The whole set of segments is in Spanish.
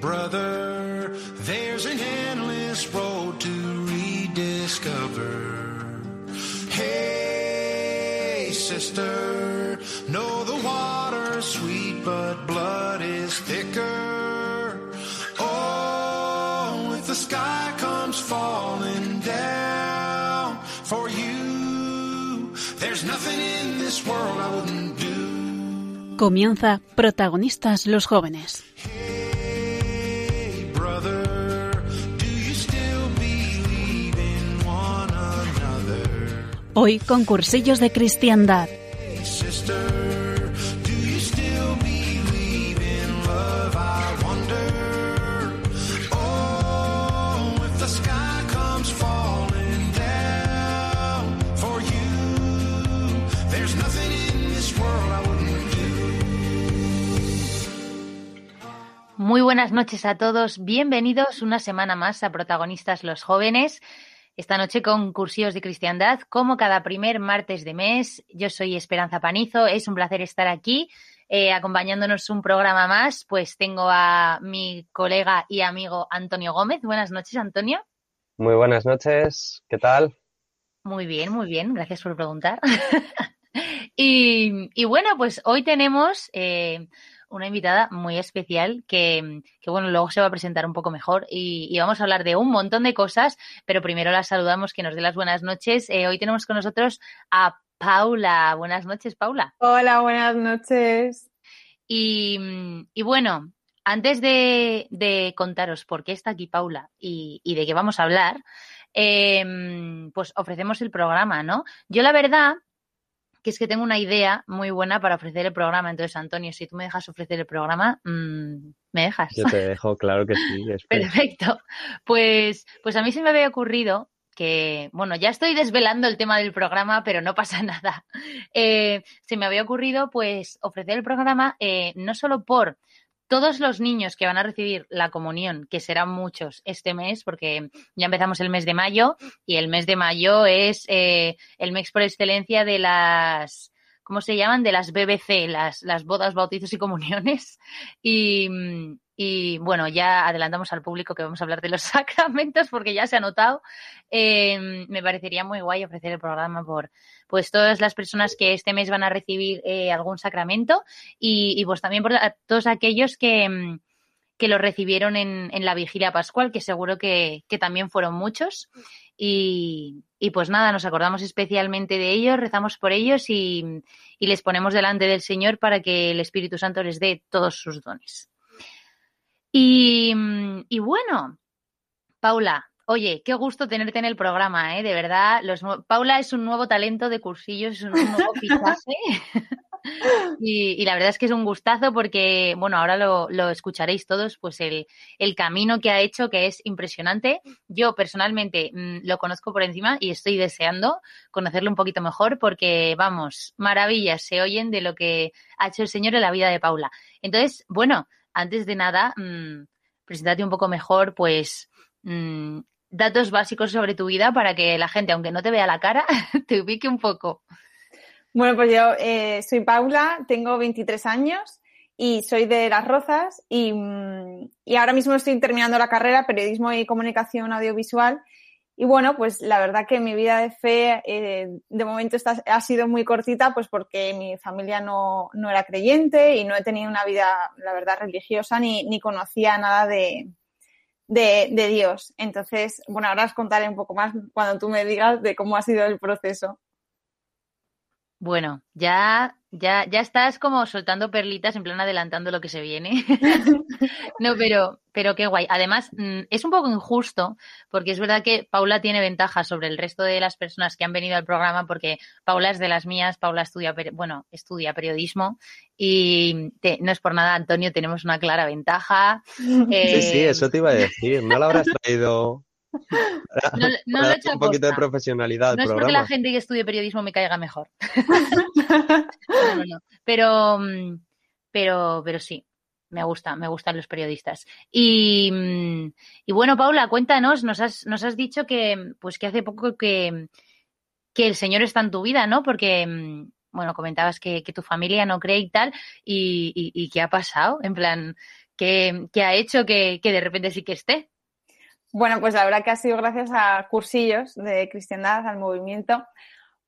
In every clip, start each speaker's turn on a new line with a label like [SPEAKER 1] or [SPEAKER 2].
[SPEAKER 1] brother, there's an endless road to rediscover. Hey, sister, know the water's sweet, but blood is thicker. Oh, if the sky comes falling down for you, there's nothing in this world I wouldn't do.
[SPEAKER 2] Comienza Protagonistas los jóvenes.
[SPEAKER 1] This world I wouldn't do.
[SPEAKER 3] Muy buenas noches a todos. Bienvenidos una semana más a Protagonistas los Jóvenes. Esta noche con cursillos de cristiandad, como cada primer martes de mes. Yo soy Esperanza Panizo. Es un placer estar aquí eh, acompañándonos un programa más. Pues tengo a mi colega y amigo Antonio Gómez. Buenas noches, Antonio.
[SPEAKER 4] Muy buenas noches, ¿qué tal?
[SPEAKER 3] Muy bien, muy bien. Gracias por preguntar. y, y bueno, pues hoy tenemos eh, una invitada muy especial que, que, bueno, luego se va a presentar un poco mejor y, y, vamos a hablar de un montón de cosas, pero primero la saludamos, que nos dé las buenas noches. Eh, hoy tenemos con nosotros a Paula. Buenas noches, Paula.
[SPEAKER 5] Hola, buenas noches.
[SPEAKER 3] Y, y bueno, antes de, de, contaros por qué está aquí Paula y, y de qué vamos a hablar, eh, pues ofrecemos el programa, ¿no? Yo la verdad que es que tengo una idea muy buena para ofrecer el programa. Entonces, Antonio, si tú me dejas ofrecer el programa, mmm, ¿me dejas?
[SPEAKER 4] Yo te dejo, claro que sí.
[SPEAKER 3] Espero. Perfecto. Pues, pues a mí se me había ocurrido que, bueno, ya estoy desvelando el tema del programa, pero no pasa nada. Eh, se me había ocurrido, pues, ofrecer el programa eh, no solo por todos los niños que van a recibir la comunión, que serán muchos este mes, porque ya empezamos el mes de mayo y el mes de mayo es eh, el mes por excelencia de las, ¿cómo se llaman? De las BBC, las, las bodas, bautizos y comuniones. Y, y, bueno, ya adelantamos al público que vamos a hablar de los sacramentos porque ya se ha notado. Eh, me parecería muy guay ofrecer el programa por pues todas las personas que este mes van a recibir eh, algún sacramento y, pues también por todos aquellos que, que lo recibieron en, en, la vigilia pascual, que seguro que, que también fueron muchos. Y, y, pues nada, nos acordamos especialmente de ellos, rezamos por ellos y, y les ponemos delante del Señor para que el Espíritu Santo les dé todos sus dones. Y, y bueno, Paula, Oye, qué gusto tenerte en el programa, ¿eh? De verdad, los, Paula es un nuevo talento de cursillos, es un, nuevo fichaje. y, y, la verdad es que es un gustazo porque, bueno, ahora lo, escucharéis todos, pues el, camino que ha hecho, que es impresionante. Yo personalmente mmm, lo conozco por encima y estoy deseando conocerlo un poquito mejor porque, vamos, maravillas se oyen de lo que ha hecho el Señor en la vida de Paula. Entonces, bueno, antes de nada, mmm, presentate un poco mejor, pues mmm, datos básicos sobre tu vida para que la gente, aunque no te vea la cara, te ubique un poco.
[SPEAKER 5] Bueno, pues yo eh, soy Paula, tengo 23 años y soy de Las Rozas y, y, ahora mismo estoy terminando la carrera Periodismo y Comunicación Audiovisual. Y bueno, pues la verdad que mi vida de fe eh, de momento está, ha sido muy cortita, pues porque mi familia no, no, era creyente y no he tenido una vida, la verdad, religiosa ni, ni conocía nada de, de, de, Dios. Entonces, bueno, ahora os contaré un poco más cuando tú me digas de cómo ha sido el proceso.
[SPEAKER 3] Bueno, ya, ya, ya estás como soltando perlitas, en plan adelantando lo que se viene. no, pero, pero qué guay. Además, mm, es un poco injusto, porque es verdad que Paula tiene ventajas sobre el resto de las personas que han venido al programa, porque Paula es de las mías, Paula estudia, bueno, estudia periodismo, y te, no es por nada, Antonio, tenemos una clara ventaja.
[SPEAKER 4] Eh, sí, sí, eso te iba a decir. No lo habrás traído
[SPEAKER 3] no, no lo he hecho
[SPEAKER 4] un poquito de profesionalidad.
[SPEAKER 3] No es porque la gente que estudie periodismo me caiga mejor. no, no, pero, pero, pero sí, me gusta, me gustan los periodistas. Y, y bueno, Paula, cuéntanos, nos has, nos has dicho que, pues que hace poco que, que el Señor está en tu vida, ¿no? Porque, bueno, comentabas que, que tu familia no cree y tal, y, y, y, qué ha pasado, en plan, ¿Qué, qué ha hecho que, que de repente sí que esté?
[SPEAKER 5] Bueno, pues la verdad que ha sido gracias a cursillos de cristiandad, al movimiento,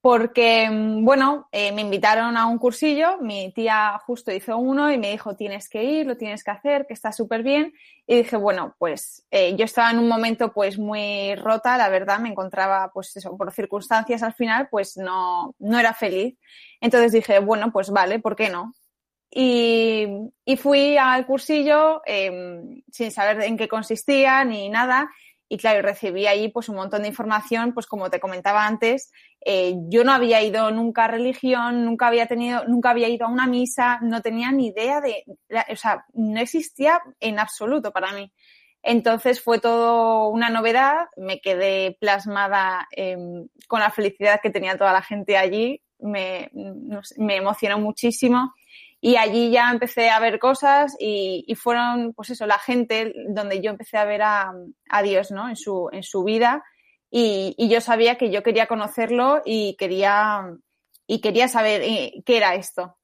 [SPEAKER 5] porque, mm, bueno, eh, me invitaron a un cursillo, mi tía justo hizo uno y me dijo, tienes que ir, lo tienes que hacer, que está súper bien. Y dije, bueno, pues eh, yo estaba en un momento pues muy rota, la verdad, me encontraba pues eso, por circunstancias al final, pues no, no era feliz. Entonces dije, bueno, pues vale, ¿por qué no? Y, y fui al cursillo eh, sin saber en qué consistía ni nada. Y claro, recibí ahí pues un montón de información, pues como te comentaba antes, eh, yo no había ido nunca a religión, nunca había tenido, nunca había ido a una misa, no tenía ni idea de, o sea, no existía en absoluto para mí. Entonces fue todo una novedad, me quedé plasmada eh, con la felicidad que tenía toda la gente allí, me, me emocionó muchísimo y allí ya empecé a ver cosas y, y, fueron, pues eso, la gente donde yo empecé a ver a, a Dios, ¿no? En su, en su vida. Y, y, yo sabía que yo quería conocerlo y quería, y quería saber eh, qué era esto.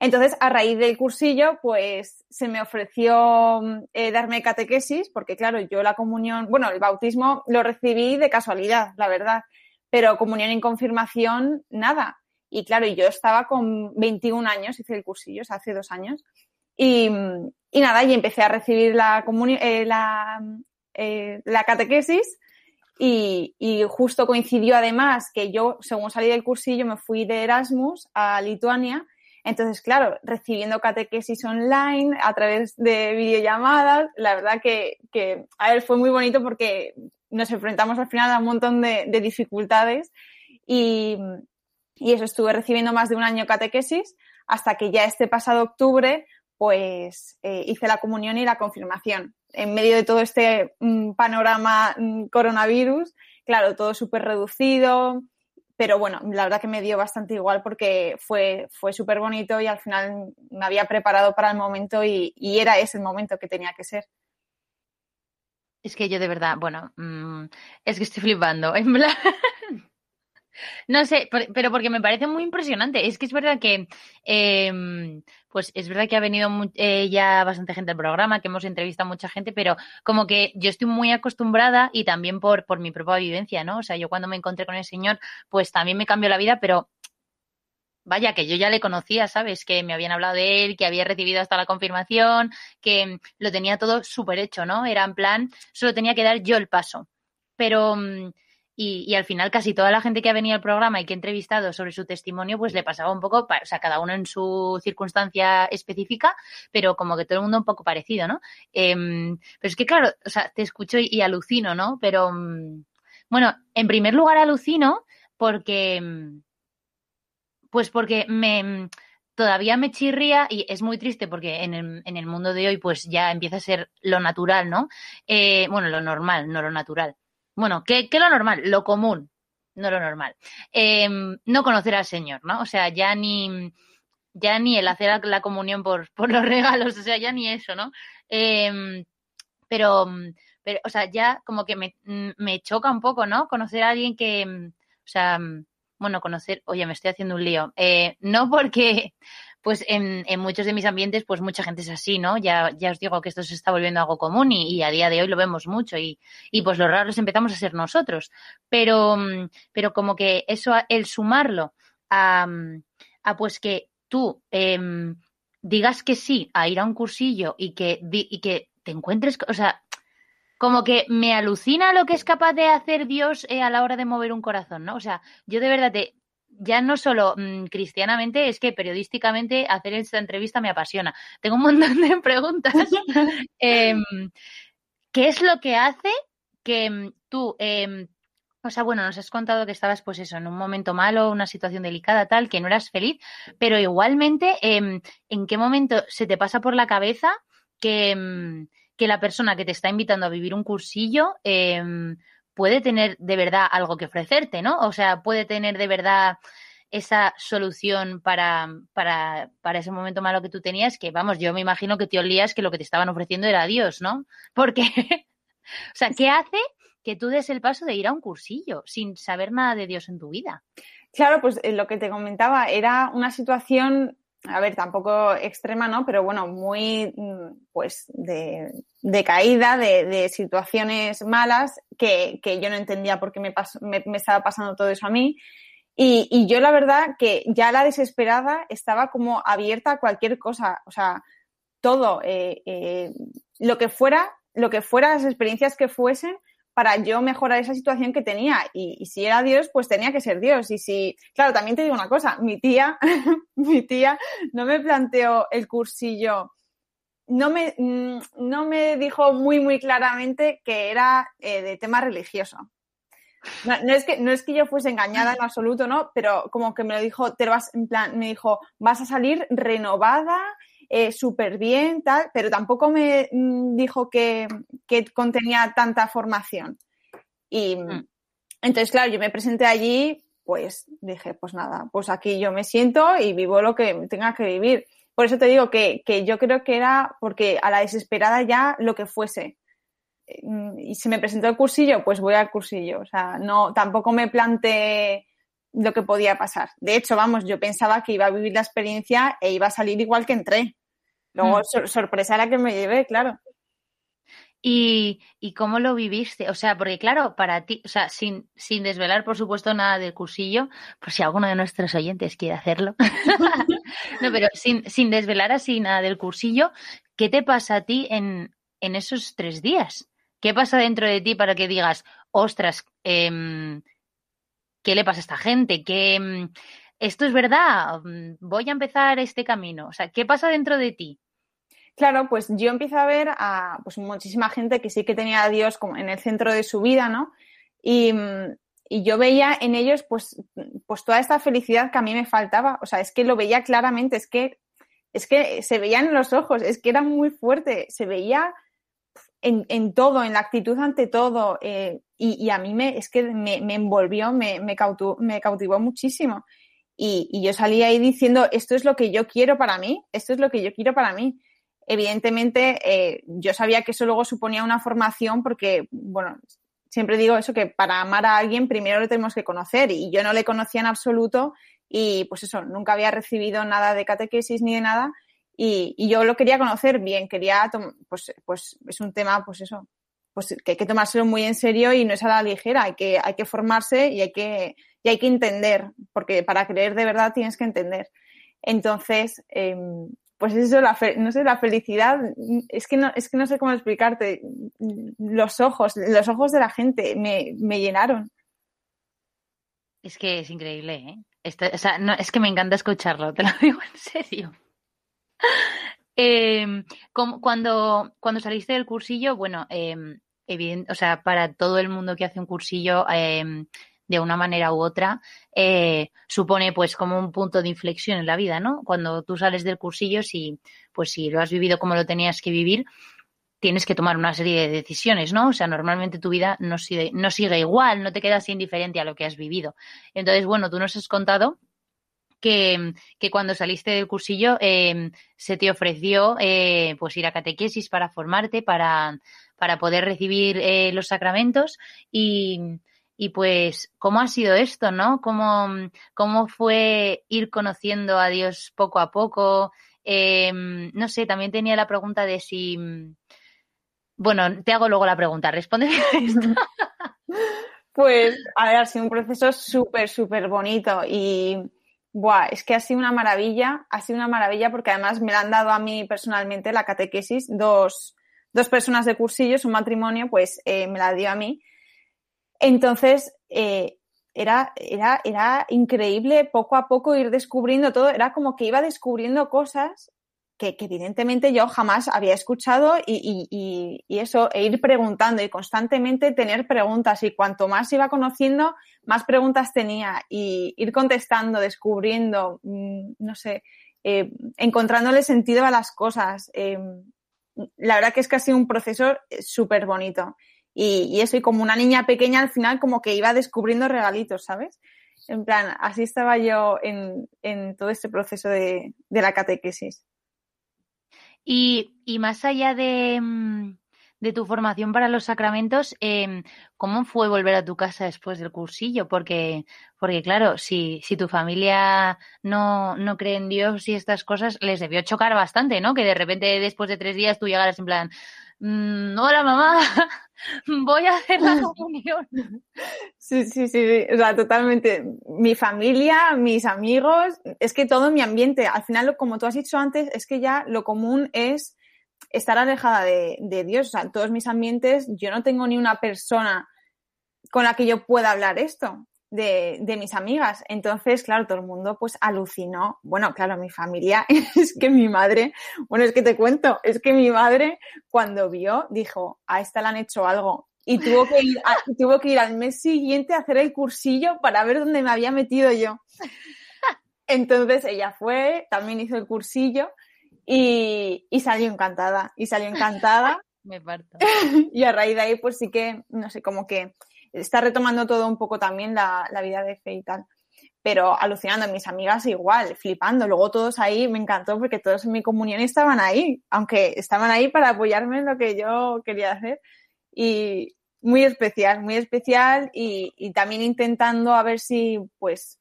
[SPEAKER 5] Entonces, a raíz del cursillo, pues se me ofreció eh, darme catequesis, porque claro, yo la comunión, bueno, el bautismo lo recibí de casualidad, la verdad, pero comunión y confirmación, nada. Y claro, yo estaba con 21 años, hice el cursillo, o sea, hace dos años. Y, y nada, y empecé a recibir la, eh, la, eh, la catequesis y, y, justo coincidió además que yo, según salí del cursillo, me fui de Erasmus a Lituania. Entonces, claro, recibiendo catequesis online a través de videollamadas, la verdad que, que a ver, fue muy bonito porque nos enfrentamos al final a un montón de, de dificultades y, y eso estuve recibiendo más de un año catequesis hasta que ya este pasado octubre pues eh, hice la comunión y la confirmación. En medio de todo este mm, panorama mm, coronavirus, claro, todo súper reducido, pero bueno, la verdad que me dio bastante igual porque fue, fue súper bonito y al final me había preparado para el momento y, era ese el momento que tenía que ser.
[SPEAKER 3] Es que yo de verdad, bueno, mmm, es que estoy flipando, no sé, pero porque me parece muy impresionante. Es que es verdad que, eh, pues es verdad que ha venido eh, ya bastante gente al programa, que hemos entrevistado a mucha gente, pero como que yo estoy muy acostumbrada y también por, por mi propia vivencia, ¿no? O sea, yo cuando me encontré con el Señor, pues también me cambió la vida, pero vaya, que yo ya le conocía, ¿sabes? Que me habían hablado de él, que había recibido hasta la confirmación, que lo tenía todo súper hecho, ¿no? Era en plan, solo tenía que dar yo el paso. Pero mm, y, y, al final casi toda la gente que ha venido al programa y que he entrevistado sobre su testimonio, pues le pasaba un poco, o sea, cada uno en su circunstancia específica, pero como que todo el mundo un poco parecido, ¿no? Eh, pero es que claro, o sea, te escucho y, y alucino, ¿no? Pero bueno, en primer lugar alucino porque, pues porque me todavía me chirría y es muy triste porque en el, en el mundo de hoy pues ya empieza a ser lo natural, ¿no? Eh, bueno, lo normal, no lo natural bueno, ¿qué, qué lo normal? Lo común, no lo normal. Eh, no conocer al Señor, ¿no? O sea, ya ni, ya ni el hacer la comunión por, por los regalos, o sea, ya ni eso, ¿no? Eh, pero, pero, o sea, ya como que me, me choca un poco, ¿no? Conocer a alguien que, o sea, bueno, conocer, oye, me estoy haciendo un lío. Eh, no porque, pues en, muchos de mis ambientes, pues mucha gente es así, ¿no? Ya, ya os digo que esto se está volviendo algo común y, a día de hoy lo vemos mucho y, y, pues los raros empezamos a ser nosotros. Pero, pero como que eso, el sumarlo a, a pues que tú eh, digas que sí a ir a un cursillo y que, y que te encuentres, o sea, como que me alucina lo que es capaz de hacer Dios eh, a la hora de mover un corazón, ¿no? O sea, yo de verdad te, ya no solo mmm, cristianamente, es que periodísticamente hacer esta entrevista me apasiona. Tengo un montón de preguntas. eh, ¿Qué es lo que hace que tú, eh, o sea, bueno, nos has contado que estabas, pues eso, en un momento malo, una situación delicada, tal, que no eras feliz, pero igualmente, eh, ¿en qué momento se te pasa por la cabeza que, que la persona que te está invitando a vivir un cursillo puede tener de verdad algo que ofrecerte, ¿no? O sea, puede tener de verdad esa solución para, para, para ese momento malo que tú tenías, que vamos, yo me imagino que te olías que lo que te estaban ofreciendo era Dios, ¿no? Porque, o sea, ¿qué hace que tú des el paso de ir a un cursillo sin saber nada de Dios en tu vida?
[SPEAKER 5] Claro, pues eh, lo que te comentaba era una situación a ver, tampoco extrema, ¿no? Pero bueno, muy, mm, pues, de, de caída, de, de, situaciones malas que, que, yo no entendía por qué me, pasó, me, me, estaba pasando todo eso a mí. Y, y yo la verdad que ya la desesperada estaba como abierta a cualquier cosa, o sea, todo, eh, eh, lo que fuera, lo que fuera, las experiencias que fuesen, para yo mejorar esa situación que tenía. Y, si era Dios, pues tenía que ser Dios. Y si, claro, también te digo una cosa, mi tía, mi tía no me planteó el cursillo, no me, mm, no me dijo muy, muy claramente que era eh, de tema religioso. No, es que, no es que yo fuese engañada en absoluto, ¿no? Pero como que me lo dijo, te vas, me dijo, vas a salir renovada, eh, súper bien, tal, pero tampoco me mm, dijo que, que, contenía tanta formación. Y mm. entonces, claro, yo me presenté allí, pues dije, pues nada, pues aquí yo me siento y vivo lo que tenga que vivir. Por eso te digo que, que yo creo que era porque a la desesperada ya lo que fuese. Mm, y si me presentó el cursillo, pues voy al cursillo. O sea, no, tampoco me planteé lo que podía pasar. De hecho, vamos, yo pensaba que iba a vivir la experiencia e iba a salir igual que entré. Luego, mm. sor sorpresa la que me llevé, claro.
[SPEAKER 3] ¿Y, ¿Y cómo lo viviste? O sea, porque claro, para ti, o sea, sin, sin desvelar, por supuesto, nada del cursillo, por si alguno de nuestros oyentes quiere hacerlo. no, pero sin, sin desvelar así nada del cursillo, ¿qué te pasa a ti en, en esos tres días? ¿Qué pasa dentro de ti para que digas, ostras, eh, ¿qué le pasa a esta gente? ¿Qué, esto es verdad, mm, voy a empezar este camino. O sea, ¿qué pasa dentro de ti?
[SPEAKER 5] Claro, pues yo empiezo a ver a pues, muchísima gente que sí que tenía a Dios como en el centro de su vida, ¿no? Y, y, yo veía en ellos pues, pues toda esta felicidad que a mí me faltaba. O sea, es que lo veía claramente, es que, es que se veían en los ojos, es que era muy fuerte, se veía en, en todo, en la actitud ante todo. Eh, y, y, a mí me, es que me, me envolvió, me, me, cautivó, me cautivó muchísimo. Y, y, yo salí ahí diciendo, esto es lo que yo quiero para mí, esto es lo que yo quiero para mí. Evidentemente, eh, yo sabía que eso luego suponía una formación porque, bueno, siempre digo eso, que para amar a alguien primero lo tenemos que conocer y yo no le conocía en absoluto y pues eso, nunca había recibido nada de catequesis ni de nada y, y yo lo quería conocer bien, quería, pues, pues es un tema, pues eso, pues que hay que tomárselo muy en serio y no es a la ligera, hay que, hay que formarse y hay que, y hay que entender, porque para creer de verdad tienes que entender. Entonces, eh, pues eso, la no sé, la felicidad, es que no, es que no sé cómo explicarte. Los ojos, los ojos de la gente me, me llenaron.
[SPEAKER 3] Es que es increíble, ¿eh? O sea, es que me encanta escucharlo, te lo digo en serio. Como, cuando, cuando saliste del cursillo, bueno, eh, o sea, para todo el mundo que hace un cursillo, eh, de una manera u otra, eh, supone pues como un punto de inflexión en la vida, ¿no? Cuando tú sales del cursillo, si, pues si lo has vivido como lo tenías que vivir, tienes que tomar una serie de decisiones, ¿no? O sea, normalmente tu vida no sigue, no sigue igual, no te quedas indiferente a lo que has vivido. Entonces, bueno, tú nos has contado que, que cuando saliste del cursillo eh, se te ofreció eh, pues ir a catequesis para formarte, para, para poder recibir eh, los sacramentos y, y pues, ¿cómo ha sido esto, no? ¿Cómo, cómo fue ir conociendo a Dios poco a poco? Eh, no sé, también tenía la pregunta de si. Bueno, te hago luego la pregunta, responde.
[SPEAKER 5] Pues, a ver, ha sido un proceso súper, súper bonito y. Buah, es que ha sido una maravilla, ha sido una maravilla porque además me la han dado a mí personalmente la catequesis, dos, dos personas de cursillos, un matrimonio, pues eh, me la dio a mí entonces, eh, era, era, era increíble poco a poco ir descubriendo todo. Era como que iba descubriendo cosas que, evidentemente yo jamás había escuchado y, eso, e ir preguntando y constantemente tener preguntas. Y cuanto más iba conociendo, más preguntas tenía y ir contestando, descubriendo, mm, no sé, eh, encontrándole sentido a las cosas. Eh, la verdad que es que un proceso eh, súper bonito. Y, eso, y como una niña pequeña al final como que iba descubriendo regalitos, ¿sabes? En plan, así estaba yo en, en todo este proceso de, de la catequesis.
[SPEAKER 3] Y, y, más allá de, mm, de tu formación para los sacramentos, em, ¿cómo fue volver a tu casa después del cursillo? Porque, porque claro, si, si tu familia no, no cree en Dios y estas cosas, les debió chocar bastante, ¿no? Que de repente después de tres días tú llegaras en plan, mm, hola mamá, voy a hacer la comunión.
[SPEAKER 5] Sí, sí, sí, o sea, totalmente. Mi familia, mis amigos, es que todo mi ambiente, al final, como tú has dicho antes, es que ya lo común es estar alejada de, de Dios. O sea, en todos mis ambientes yo no tengo ni una persona con la que yo pueda hablar esto. De, de, mis amigas. Entonces, claro, todo el mundo pues alucinó. Bueno, claro, mi familia, es que mi madre, bueno, es que te cuento, es que mi madre cuando vio dijo, a esta le han hecho algo. Y tuvo que ir, a, tuvo que ir al mes siguiente a hacer el cursillo para ver dónde me había metido yo. Entonces ella fue, también hizo el cursillo y, y salió encantada. Y salió encantada.
[SPEAKER 3] Me parto.
[SPEAKER 5] y a raíz de ahí, pues sí que, no sé, como que está retomando todo un poco también la, la vida de fe y tal. Pero alucinando, mis amigas igual, flipando. Luego todos ahí, me encantó porque todos en mi comunión estaban ahí, aunque estaban ahí para apoyarme en lo que yo quería hacer. Y muy especial, muy especial y, y también intentando a ver si, pues,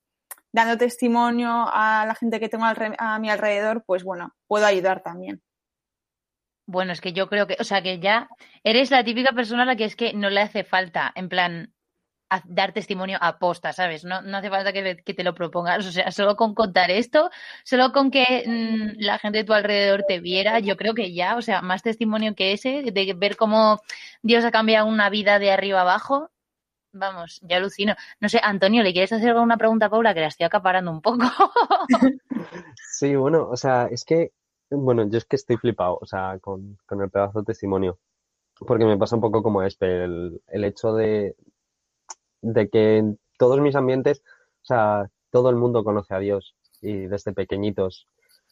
[SPEAKER 5] dando testimonio a la gente que tengo a mi alrededor, pues bueno, puedo ayudar también.
[SPEAKER 3] Bueno, es que yo creo que, o sea, que ya eres la típica persona a la que es que no le hace falta, en plan, dar testimonio a ¿sabes? No, no hace falta que, que, te lo propongas, o sea, solo con contar esto, solo con que mmm, la gente de tu alrededor te viera, yo creo que ya, o sea, más testimonio que ese, de ver cómo Dios ha cambiado una vida de arriba abajo, vamos, ya alucino. No sé, Antonio, ¿le quieres hacer alguna pregunta a Paula? Que la estoy acaparando un poco.
[SPEAKER 4] sí, bueno, o sea, es que, bueno, yo es que estoy flipado, o sea, con, con el pedazo de testimonio. Porque me pasa un poco como Espe, el, el hecho de, de que en todos mis ambientes, o sea, todo el mundo conoce a Dios y desde pequeñitos.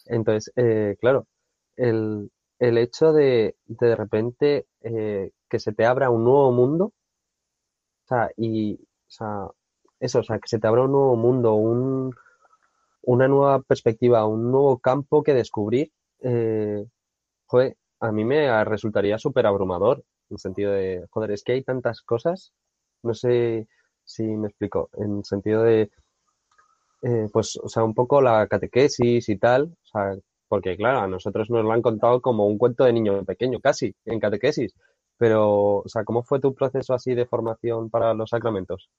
[SPEAKER 4] Entonces, eh, claro, el, el hecho de de, repente eh, que se te abra un nuevo mundo, o sea, y, o sea, eso, o sea, que se te abra un nuevo mundo, un, una nueva perspectiva, un nuevo campo que descubrir, eh, joder, a mí me resultaría súper abrumador, en el sentido de, joder, es que hay tantas cosas, no sé si me explico, en el sentido de, eh, pues, o sea, un poco la catequesis y tal, o sea, porque claro, a nosotros nos lo han contado como un cuento de niño pequeño, casi, en catequesis, pero, o sea, ¿cómo fue tu proceso así de formación para los sacramentos?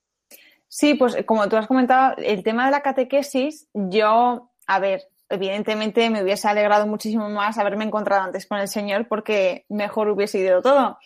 [SPEAKER 5] Sí, pues como tú has comentado, el tema de la catequesis, yo, a ver, evidentemente me hubiese alegrado muchísimo más haberme encontrado antes con el Señor porque mejor hubiese ido todo.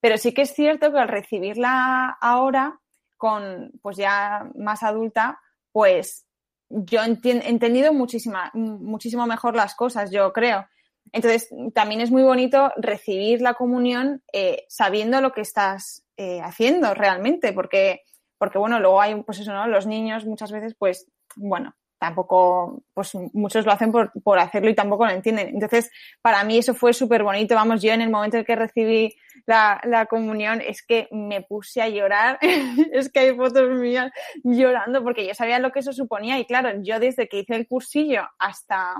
[SPEAKER 5] Pero sí que es cierto que al recibirla ahora, con pues ya más adulta, pues yo he entendido muchísima, muchísimo mejor las cosas, yo creo. Entonces, también es muy bonito recibir la comunión eh, sabiendo lo que estás eh, haciendo realmente, porque, porque, bueno, luego hay, pues eso, ¿no? Los niños muchas veces, pues, bueno, tampoco, pues muchos lo hacen por, por hacerlo y tampoco lo entienden. Entonces, para mí eso fue súper bonito. Vamos, yo en el momento en que recibí la, la comunión es que me puse a llorar. es que hay fotos mías llorando porque yo sabía lo que eso suponía y claro, yo desde que hice el cursillo hasta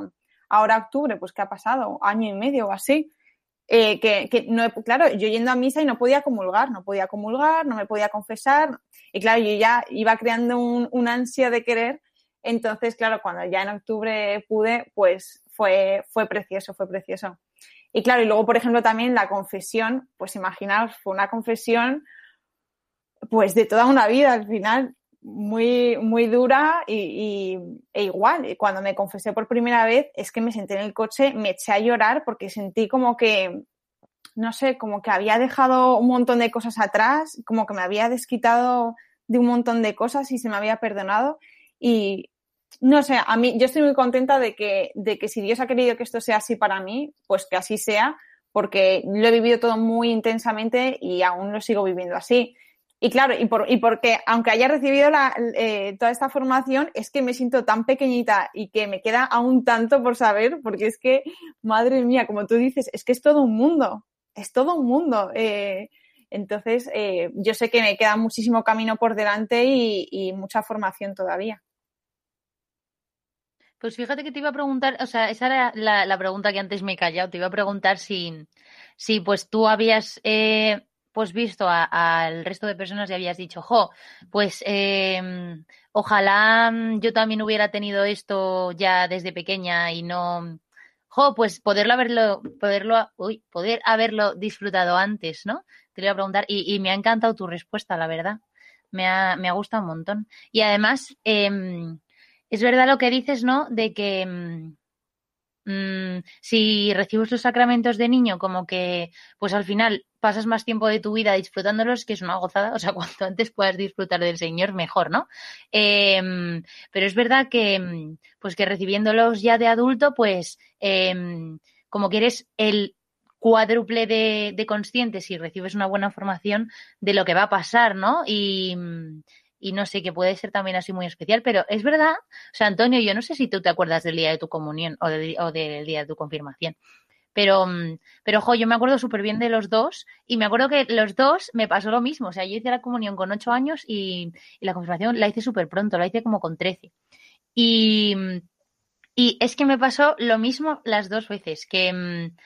[SPEAKER 5] ahora octubre, pues ¿qué ha pasado? Año y medio o así. Eh, que, que no, claro, yo yendo a misa y no podía comulgar, no podía comulgar, no me podía confesar. Y claro, yo ya iba creando un, un ansia de querer entonces, claro, cuando ya en octubre pude, pues fue, fue precioso, fue precioso. Y claro, y luego, por ejemplo, también la confesión, pues imaginaos, fue una confesión pues de toda una vida al final, muy, muy dura y, e igual. Y cuando me confesé por primera vez, es que me senté en el coche, me eché a llorar porque sentí como que, no sé, como que había dejado un montón de cosas atrás, como que me había desquitado de un montón de cosas y se me había perdonado. Y no sé, a mí yo estoy muy contenta de que, de que si Dios ha querido que esto sea así para mí, pues que así sea, porque lo he vivido todo muy intensamente y aún lo sigo viviendo así. Y claro, y, por, y porque aunque haya recibido la, eh, toda esta formación, es que me siento tan pequeñita y que me queda aún tanto por saber, porque es que, madre mía, como tú dices, es que es todo un mundo, es todo un mundo. Eh, entonces, eh, yo sé que me queda muchísimo camino por delante y, y mucha formación todavía.
[SPEAKER 3] Pues fíjate que te iba a preguntar, o sea, esa era la, pregunta que antes me he callado, te iba a preguntar si, si pues tú habías eh, pues visto al resto de personas y habías dicho, jo, pues eh, ojalá mm, yo también hubiera tenido esto ya desde pequeña y no, jo, pues poderlo haberlo, poderlo, uy, poder haberlo disfrutado antes, ¿no? Te iba a preguntar y, me ha encantado tu respuesta, la verdad. Me ha, me ha gustado un montón. Y además, em, es verdad lo que dices, ¿no? De que mm, mm, si recibes los sacramentos de niño, como que, pues al final pasas más tiempo de tu vida disfrutándolos, que es una gozada. O sea, cuanto antes puedas disfrutar del Señor, mejor, ¿no? Em, pero es verdad que, mm, pues que recibiéndolos ya de adulto, pues em, como que eres el cuádruple de, de consciente si recibes una buena formación de lo que va a pasar, ¿no? Y, y no sé, que puede ser también así muy especial, pero es verdad, o sea, Antonio, yo no sé si tú te acuerdas del día de tu comunión o, o del día de tu confirmación, pero, mm, pero yo me acuerdo súper bien de los dos y me acuerdo que los dos me pasó lo mismo, o sea, yo hice la comunión con ocho años y, y la confirmación la hice súper pronto, la hice como con trece. Y, mm, y es que me pasó lo mismo las dos veces, que, mm,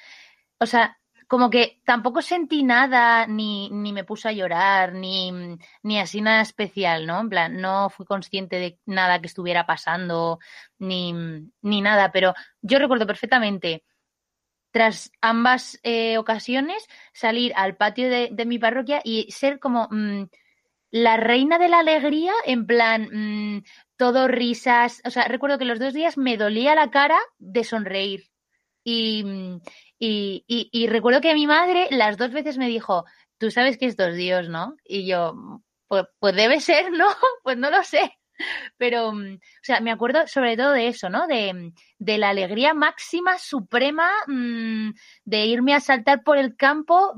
[SPEAKER 3] o sea, como que tampoco sentí nada, ni, ni me puse a llorar, ni, ni así nada especial, ¿no? En plan, no fui consciente de nada que estuviera pasando, ni, ni nada, pero yo recuerdo perfectamente, tras ambas eh, ocasiones, salir al patio de, de mi parroquia y ser como mm, la reina de la alegría, en plan, mm, todo risas. O sea, recuerdo que los dos días me dolía la cara de sonreír. Y, y, recuerdo que mi madre las dos veces me dijo, tú sabes que esto es Dios, ¿no? Y yo, pues, pues debe ser, ¿no? Pues no lo sé. Pero, mm, o sea, me acuerdo sobre todo de eso, ¿no? De, mm, de la alegría máxima, suprema, mm, de irme a saltar por el campo,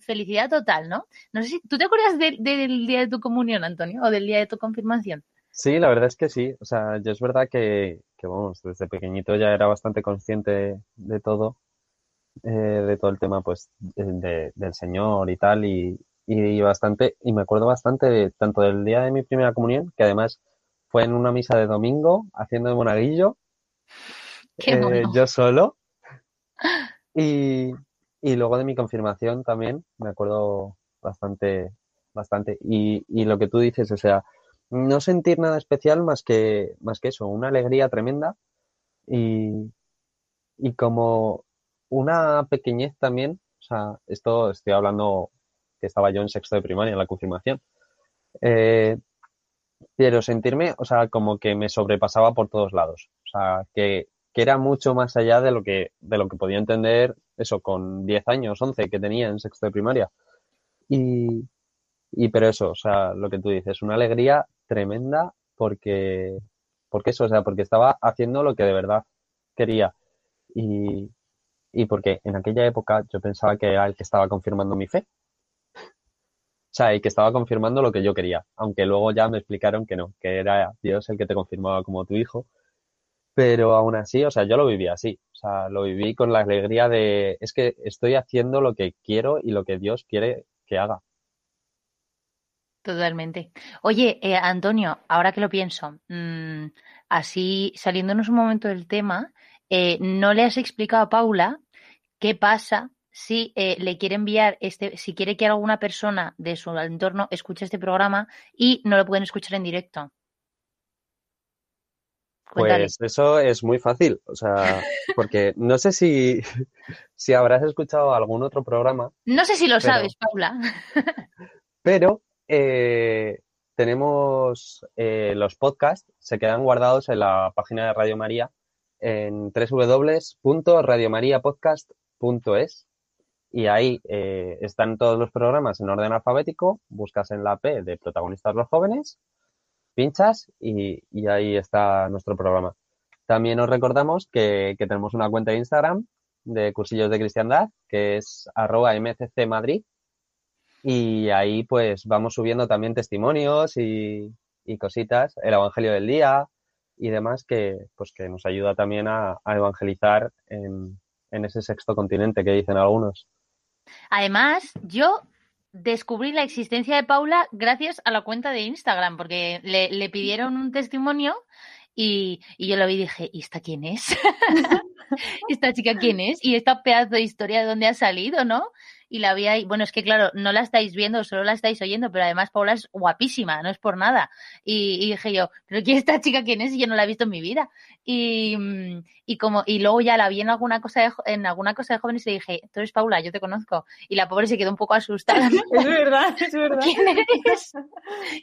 [SPEAKER 3] felicidad total, ¿no? No sé si, ¿tú te acuerdas de- del día de tu comunión, Antonio? ¿O del día de tu confirmación?
[SPEAKER 4] Sí, la verdad es que sí. O sea, yo es verdad que vamos, desde pequeñito ya era bastante consciente de todo, eh, de todo el tema, pues, de- del Señor y tal, y, y bastante, y me acuerdo bastante de, tanto del día de mi primera comunión, que además fue en una misa de domingo, haciendo de monaguillo, eh, yo solo, y, y luego de mi confirmación también, me acuerdo bastante, bastante. Y, y lo que tú dices, o sea, no sentir nada especial más que, más que eso, una alegría tremenda. Y, y como una pequeñez también, o sea, esto estoy hablando que estaba yo en sexto de primaria en la confirmación, eh, pero sentirme, o sea, como que me sobrepasaba por todos lados, o sea, que, que era mucho más allá de lo que, de lo que podía entender eso con 10 años, 11 que tenía en sexto de primaria. Y, y pero eso, o sea, lo que tú dices, una alegría tremenda porque, porque eso, o sea, porque estaba haciendo lo que de verdad quería. Y, y porque en aquella época yo pensaba que era el que estaba confirmando mi fe. O sea, y que estaba confirmando lo que yo quería, aunque luego ya me explicaron que no, que era Dios el que te confirmaba como tu hijo. Pero aún así, o sea, yo lo viví así. O sea, lo viví con la alegría de, es que estoy haciendo lo que quiero y lo que Dios quiere que haga.
[SPEAKER 3] Totalmente. Oye, eh, Antonio, ahora que lo pienso, mm, así saliéndonos un momento del tema, eh, ¿no le has explicado a Paula qué pasa si eh, le quiere enviar este, si quiere que alguna persona de su entorno escuche este programa y no lo pueden escuchar en directo? Cuéntale.
[SPEAKER 4] Pues eso es muy fácil, o sea, porque no sé si, si habrás escuchado algún otro programa,
[SPEAKER 3] No sé si lo
[SPEAKER 4] pero-
[SPEAKER 3] sabes, Paula.
[SPEAKER 4] pero eh, tenemos eh, los podcasts, se quedan guardados en la página de Radio María en www.radiomariapodcast.es y ahí eh, están todos los programas en orden alfabético, buscas en la P de protagonistas los jóvenes, pinchas y, y ahí está nuestro programa. También os recordamos que, que tenemos una cuenta de Instagram de Cursillos de Cristiandad, que es arroba mccmadrid y ahí pues vamos subiendo también testimonios y, y cositas, el Evangelio del Día y demás que pues que nos ayuda también a, a evangelizar en, en ese sexto continente que dicen algunos.
[SPEAKER 3] Además, yo descubrí la existencia de Paula gracias a la cuenta de Instagram, porque le, pidieron un testimonio Y, y yo lo vi y dije, ¿y esta quién es? ¿Esta chica quién es? Y esta pedazo de historia de dónde ha salido, ¿no? Y la vi ahí. Bueno, es que claro, no la estáis viendo, solo la estáis oyendo, pero además Paula es guapísima, no es por nada. Y, dije yo, ¿pero quién esta chica quién es? Y yo no la he visto en mi vida. Y, y como, y luego ya la vi en alguna cosa de, en alguna cosa de jóvenes y le dije, tú eres Paula, yo te conozco. Y la pobre se quedó un poco asustada.
[SPEAKER 5] es verdad, es verdad.
[SPEAKER 3] ¿Quién eres?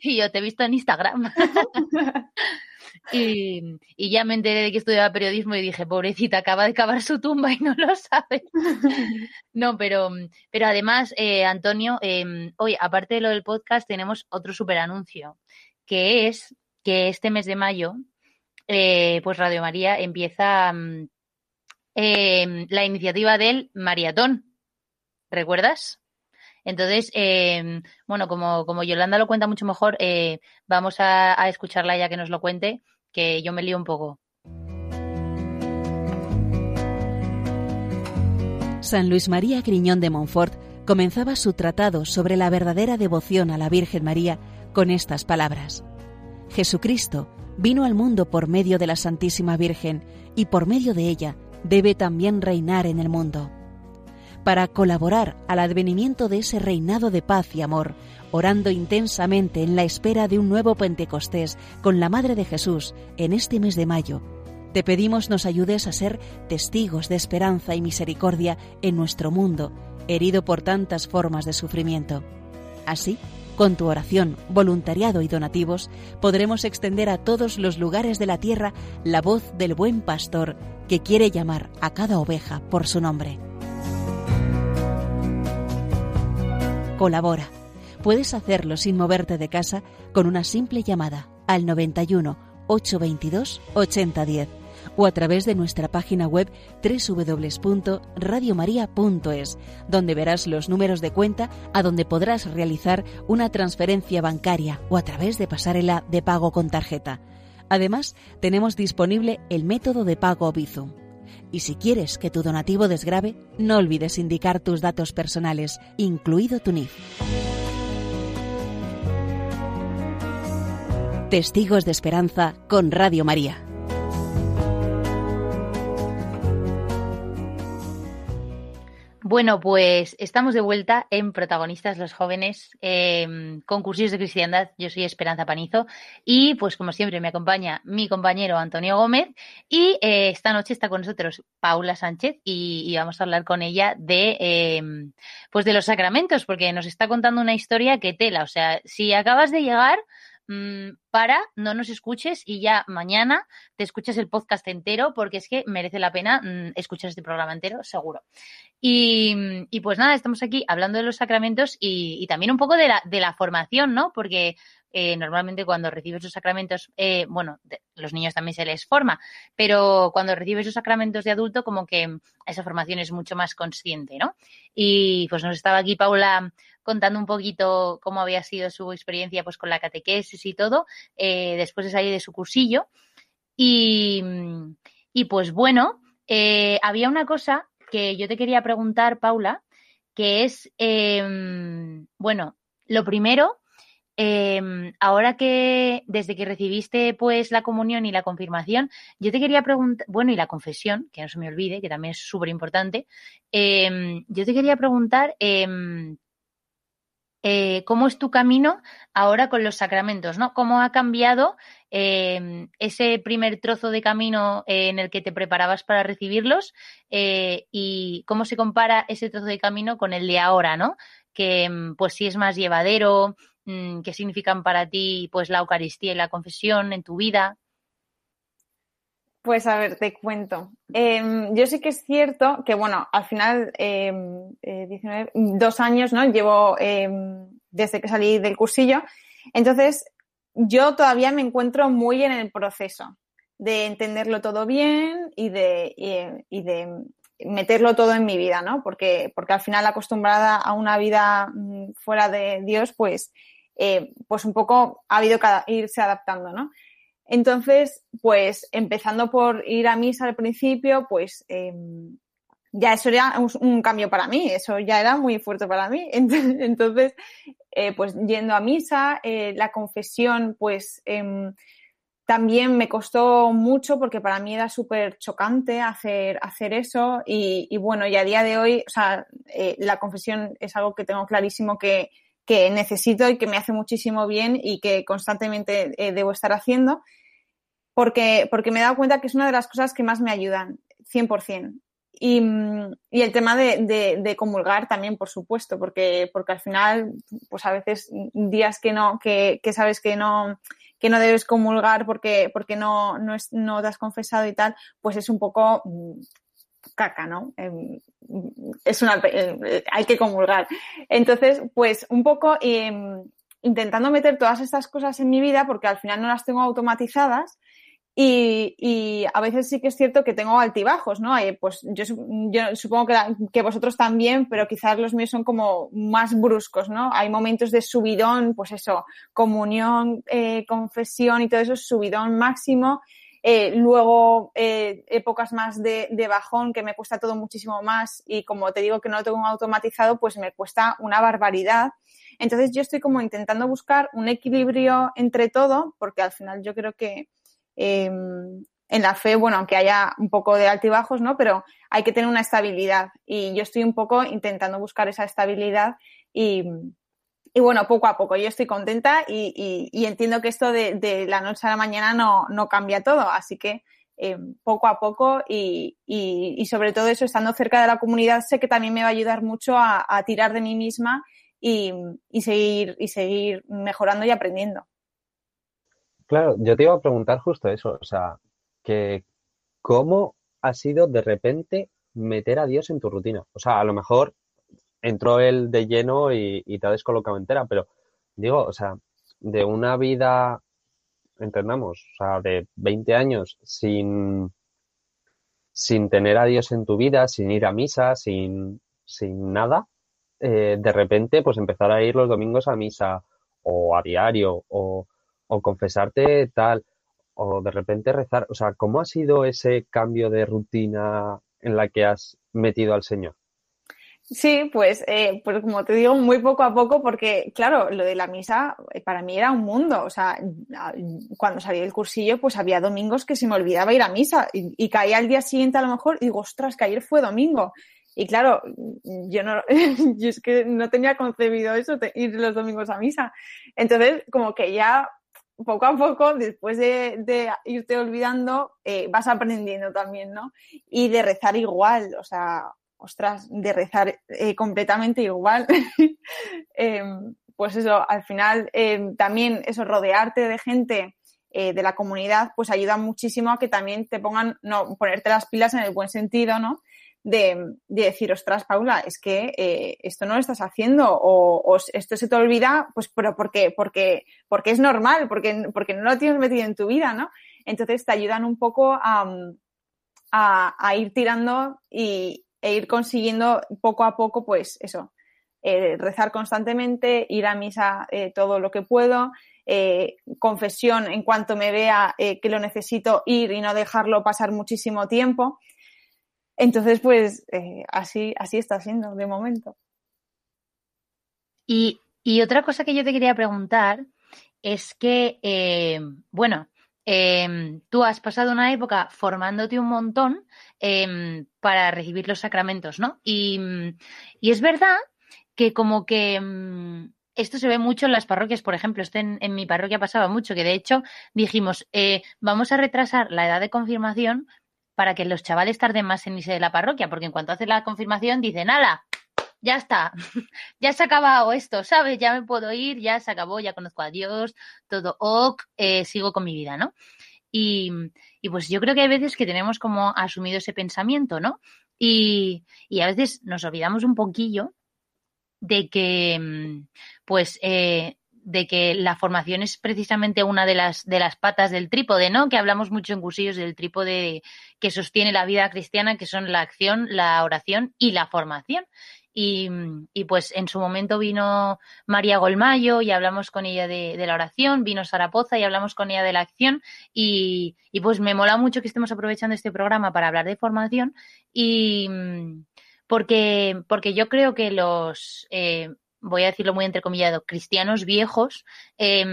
[SPEAKER 3] Y yo te he visto en Instagram. Y, ya me enteré de que estudiaba periodismo y dije, pobrecita, acaba de cavar su tumba y no lo sabe. no, pero, pero además, eh, Antonio, eh, hoy, aparte de lo del podcast, tenemos otro super anuncio, que es que este mes de mayo, eh, pues Radio María empieza mm, em, la iniciativa del maratón. ¿Recuerdas? Entonces, em, bueno, como, como Yolanda lo cuenta mucho mejor, eh, vamos a, a escucharla ya que nos lo cuente, que yo me lío un poco.
[SPEAKER 6] San Luis María Griñón de Montfort comenzaba su tratado sobre la verdadera devoción a la Virgen María con estas palabras. Jesucristo vino al mundo por medio de la Santísima Virgen y por medio de ella debe también reinar en el mundo para colaborar al advenimiento de ese reinado de paz y amor, orando intensamente en la espera de un nuevo Pentecostés con la Madre de Jesús en este mes de mayo. Te pedimos nos ayudes a ser testigos de esperanza y misericordia en nuestro mundo, herido por tantas formas de sufrimiento. Así, con tu oración, voluntariado y donativos, podremos extender a todos los lugares de la tierra la voz del buen pastor que quiere llamar a cada oveja por su nombre. Colabora. Puedes hacerlo sin moverte de casa con una simple llamada al 91 822 8010 o a través de nuestra página web www.radiomaria.es, donde verás los números de cuenta a donde podrás realizar una transferencia bancaria o a través de pasarela de pago con tarjeta. Además, tenemos disponible el método de pago Bizum. Y si quieres que tu donativo desgrabe, no olvides indicar tus datos personales, incluido tu NIF. Testigos de Esperanza con Radio María.
[SPEAKER 3] Bueno, pues estamos de vuelta en Protagonistas los Jóvenes, eh, de cristiandad. Yo soy Esperanza Panizo y pues como siempre me acompaña mi compañero Antonio Gómez y eh, esta noche está con nosotros Paula Sánchez y, vamos a hablar con ella de em, pues de los sacramentos porque nos está contando una historia que tela. O sea, si acabas de llegar Mm, para, no nos escuches y ya mañana te escuches el podcast entero porque es que merece la pena mm, escuchar este programa entero, seguro. Y, y, pues nada, estamos aquí hablando de los sacramentos y, y también un poco de la, de la formación, ¿no? Porque eh, normalmente cuando recibes los sacramentos, eh, bueno, los niños también se les forma, pero cuando recibes los sacramentos de adulto, como que esa formación es mucho más consciente, ¿no? Y pues nos estaba aquí Paula contando un poquito cómo había sido su experiencia pues con la catequesis y todo, eh, después de salir de su cursillo. Y, y pues bueno, había una cosa que yo te quería preguntar, Paula, que es, em, bueno, lo primero, Em, ahora que desde que recibiste pues la comunión y la confirmación, yo te quería preguntar, bueno, y la confesión, que no se me olvide, que también es súper importante, em, yo te quería preguntar em, eh, cómo es tu camino ahora con los sacramentos, ¿no? ¿Cómo ha cambiado ese primer trozo de camino en el que te preparabas para recibirlos eh, y cómo se compara ese trozo de camino con el de ahora, ¿no? Que pues si es más llevadero, Mm, qué significan para ti pues la Eucaristía y la confesión en tu vida.
[SPEAKER 5] Pues a ver, te cuento. Em, yo sí que es cierto que, bueno, al final, eh, dos años, ¿no? Llevo em, desde que salí del cursillo. Entonces, yo todavía me encuentro muy en el proceso de entenderlo todo bien y de, y, de meterlo todo en mi vida, ¿no? Porque, porque al final acostumbrada a una vida mm, fuera de Dios, pues eh, pues un poco ha habido que irse adaptando, ¿no? Entonces, pues empezando por ir a misa al principio, pues em, ya eso era un, cambio para mí, eso ya era muy fuerte para mí. Entonces, eh, pues yendo a misa, eh, la confesión, pues em, también me costó mucho porque para mí era súper chocante hacer, hacer eso y, bueno, y a día de hoy, o sea, la confesión es algo que tengo clarísimo que, que, necesito y que me hace muchísimo bien y que constantemente eh, debo estar haciendo porque, porque me he dado cuenta que es una de las cosas que más me ayudan, 100%. Y, y el tema de, de, de, comulgar también, por supuesto, porque, porque al final, pues a veces días que no, que, que sabes que no, que no debes comulgar porque, porque no, no, es, no te has confesado y tal, pues es un poco mm, caca, ¿no? Em, es una, eh, hay que comulgar. Entonces, pues un poco em, intentando meter todas estas cosas en mi vida porque al final no las tengo automatizadas y, a veces sí que es cierto que tengo altibajos, ¿no? pues yo, supongo que, que, vosotros también, pero quizás los míos son como más bruscos, ¿no? Hay momentos de subidón, pues eso, comunión, eh, confesión y todo eso, subidón máximo. Eh, luego eh, épocas más de, de, bajón que me cuesta todo muchísimo más y como te digo que no lo tengo automatizado, pues me cuesta una barbaridad. Entonces yo estoy como intentando buscar un equilibrio entre todo, porque al final yo creo que Em, en la fe, bueno, aunque haya un poco de altibajos, ¿no? Pero hay que tener una estabilidad y yo estoy un poco intentando buscar esa estabilidad y, y bueno, poco a poco. Yo estoy contenta y, y, entiendo que esto de, de, la noche a la mañana no, no cambia todo, así que eh, poco a poco y, y, sobre todo eso, estando cerca de la comunidad, sé que también me va a ayudar mucho a, tirar de mí misma y, seguir, y seguir mejorando y aprendiendo.
[SPEAKER 4] Claro, yo te iba a preguntar justo eso, o sea, que cómo ha sido de repente meter a Dios en tu rutina. O sea, a lo mejor entró él de lleno y, te ha descolocado entera, pero digo, o sea, de una vida, entendamos, o sea, de 20 años sin, sin tener a Dios en tu vida, sin ir a misa, sin, sin nada, eh, de repente pues empezar a ir los domingos a misa o a diario o o confesarte tal, o de repente rezar. O sea, ¿cómo ha sido ese cambio de rutina en la que has metido al Señor?
[SPEAKER 5] Sí, pues, eh, pues como te digo, muy poco a poco, porque claro, lo de la misa eh, para mí era un mundo. O sea, cuando salí del cursillo, pues había domingos que se me olvidaba ir a misa y, y caía al día siguiente a lo mejor y digo, ostras, que ayer fue domingo. Y claro, yo no, yo es que no tenía concebido eso, de ir los domingos a misa. Entonces, como que ya poco a poco, después de, irte olvidando, eh, vas aprendiendo también, ¿no? Y de rezar igual, o sea, ostras, de rezar eh, completamente igual. Em, pues eso, al final em, también eso, rodearte de gente eh, de la comunidad, pues ayuda muchísimo a que también te pongan, no, ponerte las pilas en el buen sentido, ¿no? de, decir, ostras, Paula, es que eh, esto no lo estás haciendo o, esto se te olvida, pues, pero ¿por qué? Porque, porque es normal, porque, porque no lo tienes metido en tu vida, ¿no? Entonces te ayudan un poco a, a, ir tirando y, e ir consiguiendo poco a poco, pues eso, eh, rezar constantemente, ir a misa eh, todo lo que puedo, confesión en cuanto me vea que lo necesito ir y no dejarlo pasar muchísimo tiempo. Entonces, pues eh, así, así está siendo de momento.
[SPEAKER 3] Y, otra cosa que yo te quería preguntar es que, eh, bueno, em, tú has pasado una época formándote un montón em, para recibir los sacramentos, ¿no? Y, es verdad que como que em, esto se ve mucho en las parroquias, por ejemplo, esto en, mi parroquia pasaba mucho, que de hecho dijimos, eh, vamos a retrasar la edad de confirmación para que los chavales tarden más en irse de la parroquia, porque en cuanto hace la confirmación dicen, ¡hala! Ya está, ya se ha acabado esto, ¿sabes? Ya me puedo ir, ya se acabó, ya conozco a Dios, todo ok, eh, sigo con mi vida, ¿no? Y, pues yo creo que hay veces que tenemos como asumido ese pensamiento, ¿no? Y, y a veces nos olvidamos un poquillo de que, mm, pues, eh, de que la formación es precisamente una de las, de las patas del trípode, ¿no? Que hablamos mucho en cursillos del trípode que sostiene la vida cristiana, que son la acción, la oración y la formación. Y, pues en su momento vino María Golmayo y hablamos con ella de, la oración, vino Sarapoza y hablamos con ella de la acción y, y, pues me mola mucho que estemos aprovechando este programa para hablar de formación y porque, porque yo creo que los, eh, voy a decirlo muy entrecomillado, cristianos viejos, eh,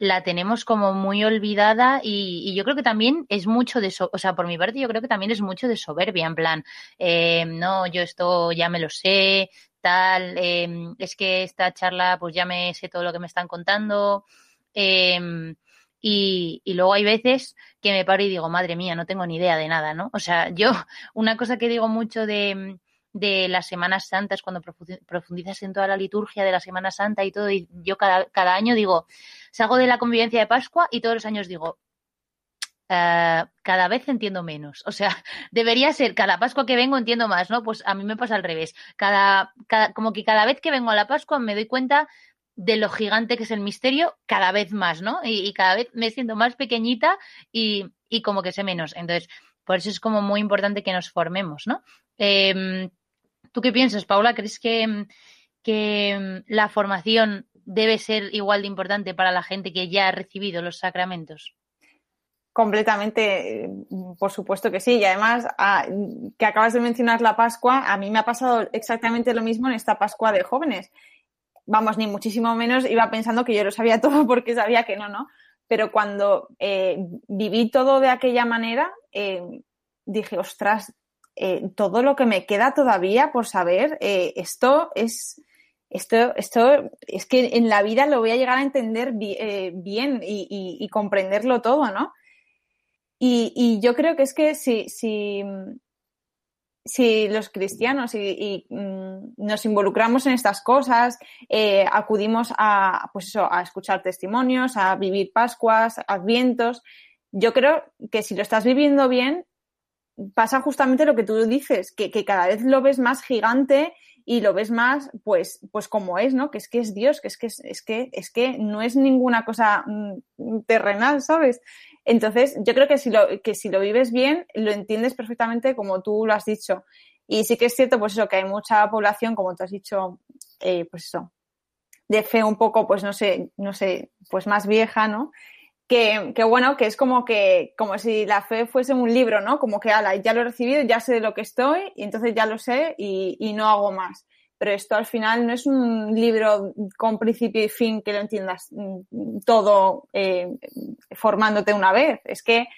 [SPEAKER 3] la tenemos como muy olvidada y, yo creo que también es mucho de eso, o sea, por mi parte yo creo que también es mucho de soberbia, en plan, eh, no, yo esto ya me lo sé, tal, em, es que esta charla pues ya me sé todo lo que me están contando. Em, y, y, luego hay veces que me paro y digo, madre mía, no tengo ni idea de nada, ¿no? O sea, yo, una cosa que digo mucho de, de las Semanas Santas, cuando profundizas en toda la liturgia de la Semana Santa y todo, y yo cada, año digo, salgo de la convivencia de Pascua y todos los años digo, Uh, cada vez entiendo menos. O sea, debería ser cada Pascua que vengo entiendo más, ¿no? Pues a mí me pasa al revés. Cada, cada, como que cada vez que vengo a la Pascua me doy cuenta de lo gigante que es el misterio cada vez más, ¿no? Y, cada vez me siento más pequeñita y, y, como que sé menos. Entonces, por eso es como muy importante que nos formemos, ¿no? Eh, ¿Tú qué piensas, Paula? ¿Crees que, que la formación debe ser igual de importante para la gente que ya ha recibido los sacramentos?
[SPEAKER 5] Completamente, por supuesto que sí. Y además, que acabas de mencionar la Pascua, a mí me ha pasado exactamente lo mismo en esta Pascua de jóvenes. Vamos, ni muchísimo menos iba pensando que yo lo sabía todo porque sabía que no, ¿no? Pero cuando eh, viví todo de aquella manera, eh, dije, ostras, eh, todo lo que me queda todavía por saber, eh, esto es, esto, esto es que en la vida lo voy a llegar a entender eh, bien y, comprenderlo todo, ¿no? Y, yo creo que es que si, si, si los cristianos y, mm, nos involucramos en estas cosas, acudimos a, pues a escuchar testimonios, a vivir Pascuas, Advientos, yo creo que si lo estás viviendo bien, pasa justamente lo que tú dices, que, cada vez lo ves más gigante y lo ves más, pues, pues como es, ¿no? Que es que es Dios, que es que es, que es que no es ninguna cosa mm, terrenal, ¿sabes? Entonces, yo creo que si lo, que si lo vives bien, lo entiendes perfectamente como tú lo has dicho. Y sí que es cierto, pues eso, que hay mucha población, como tú has dicho, eh, pues eso, de fe un poco, pues no sé, no sé, pues más vieja, ¿no? Que, bueno, que es como que, como si la fe fuese un libro, ¿no? Como que, ala, ya lo he recibido, ya sé de lo que estoy, y entonces ya lo sé y, no hago más. Pero esto al final no es un libro con principio y fin que lo entiendas mm, todo eh, formándote una vez. Es que,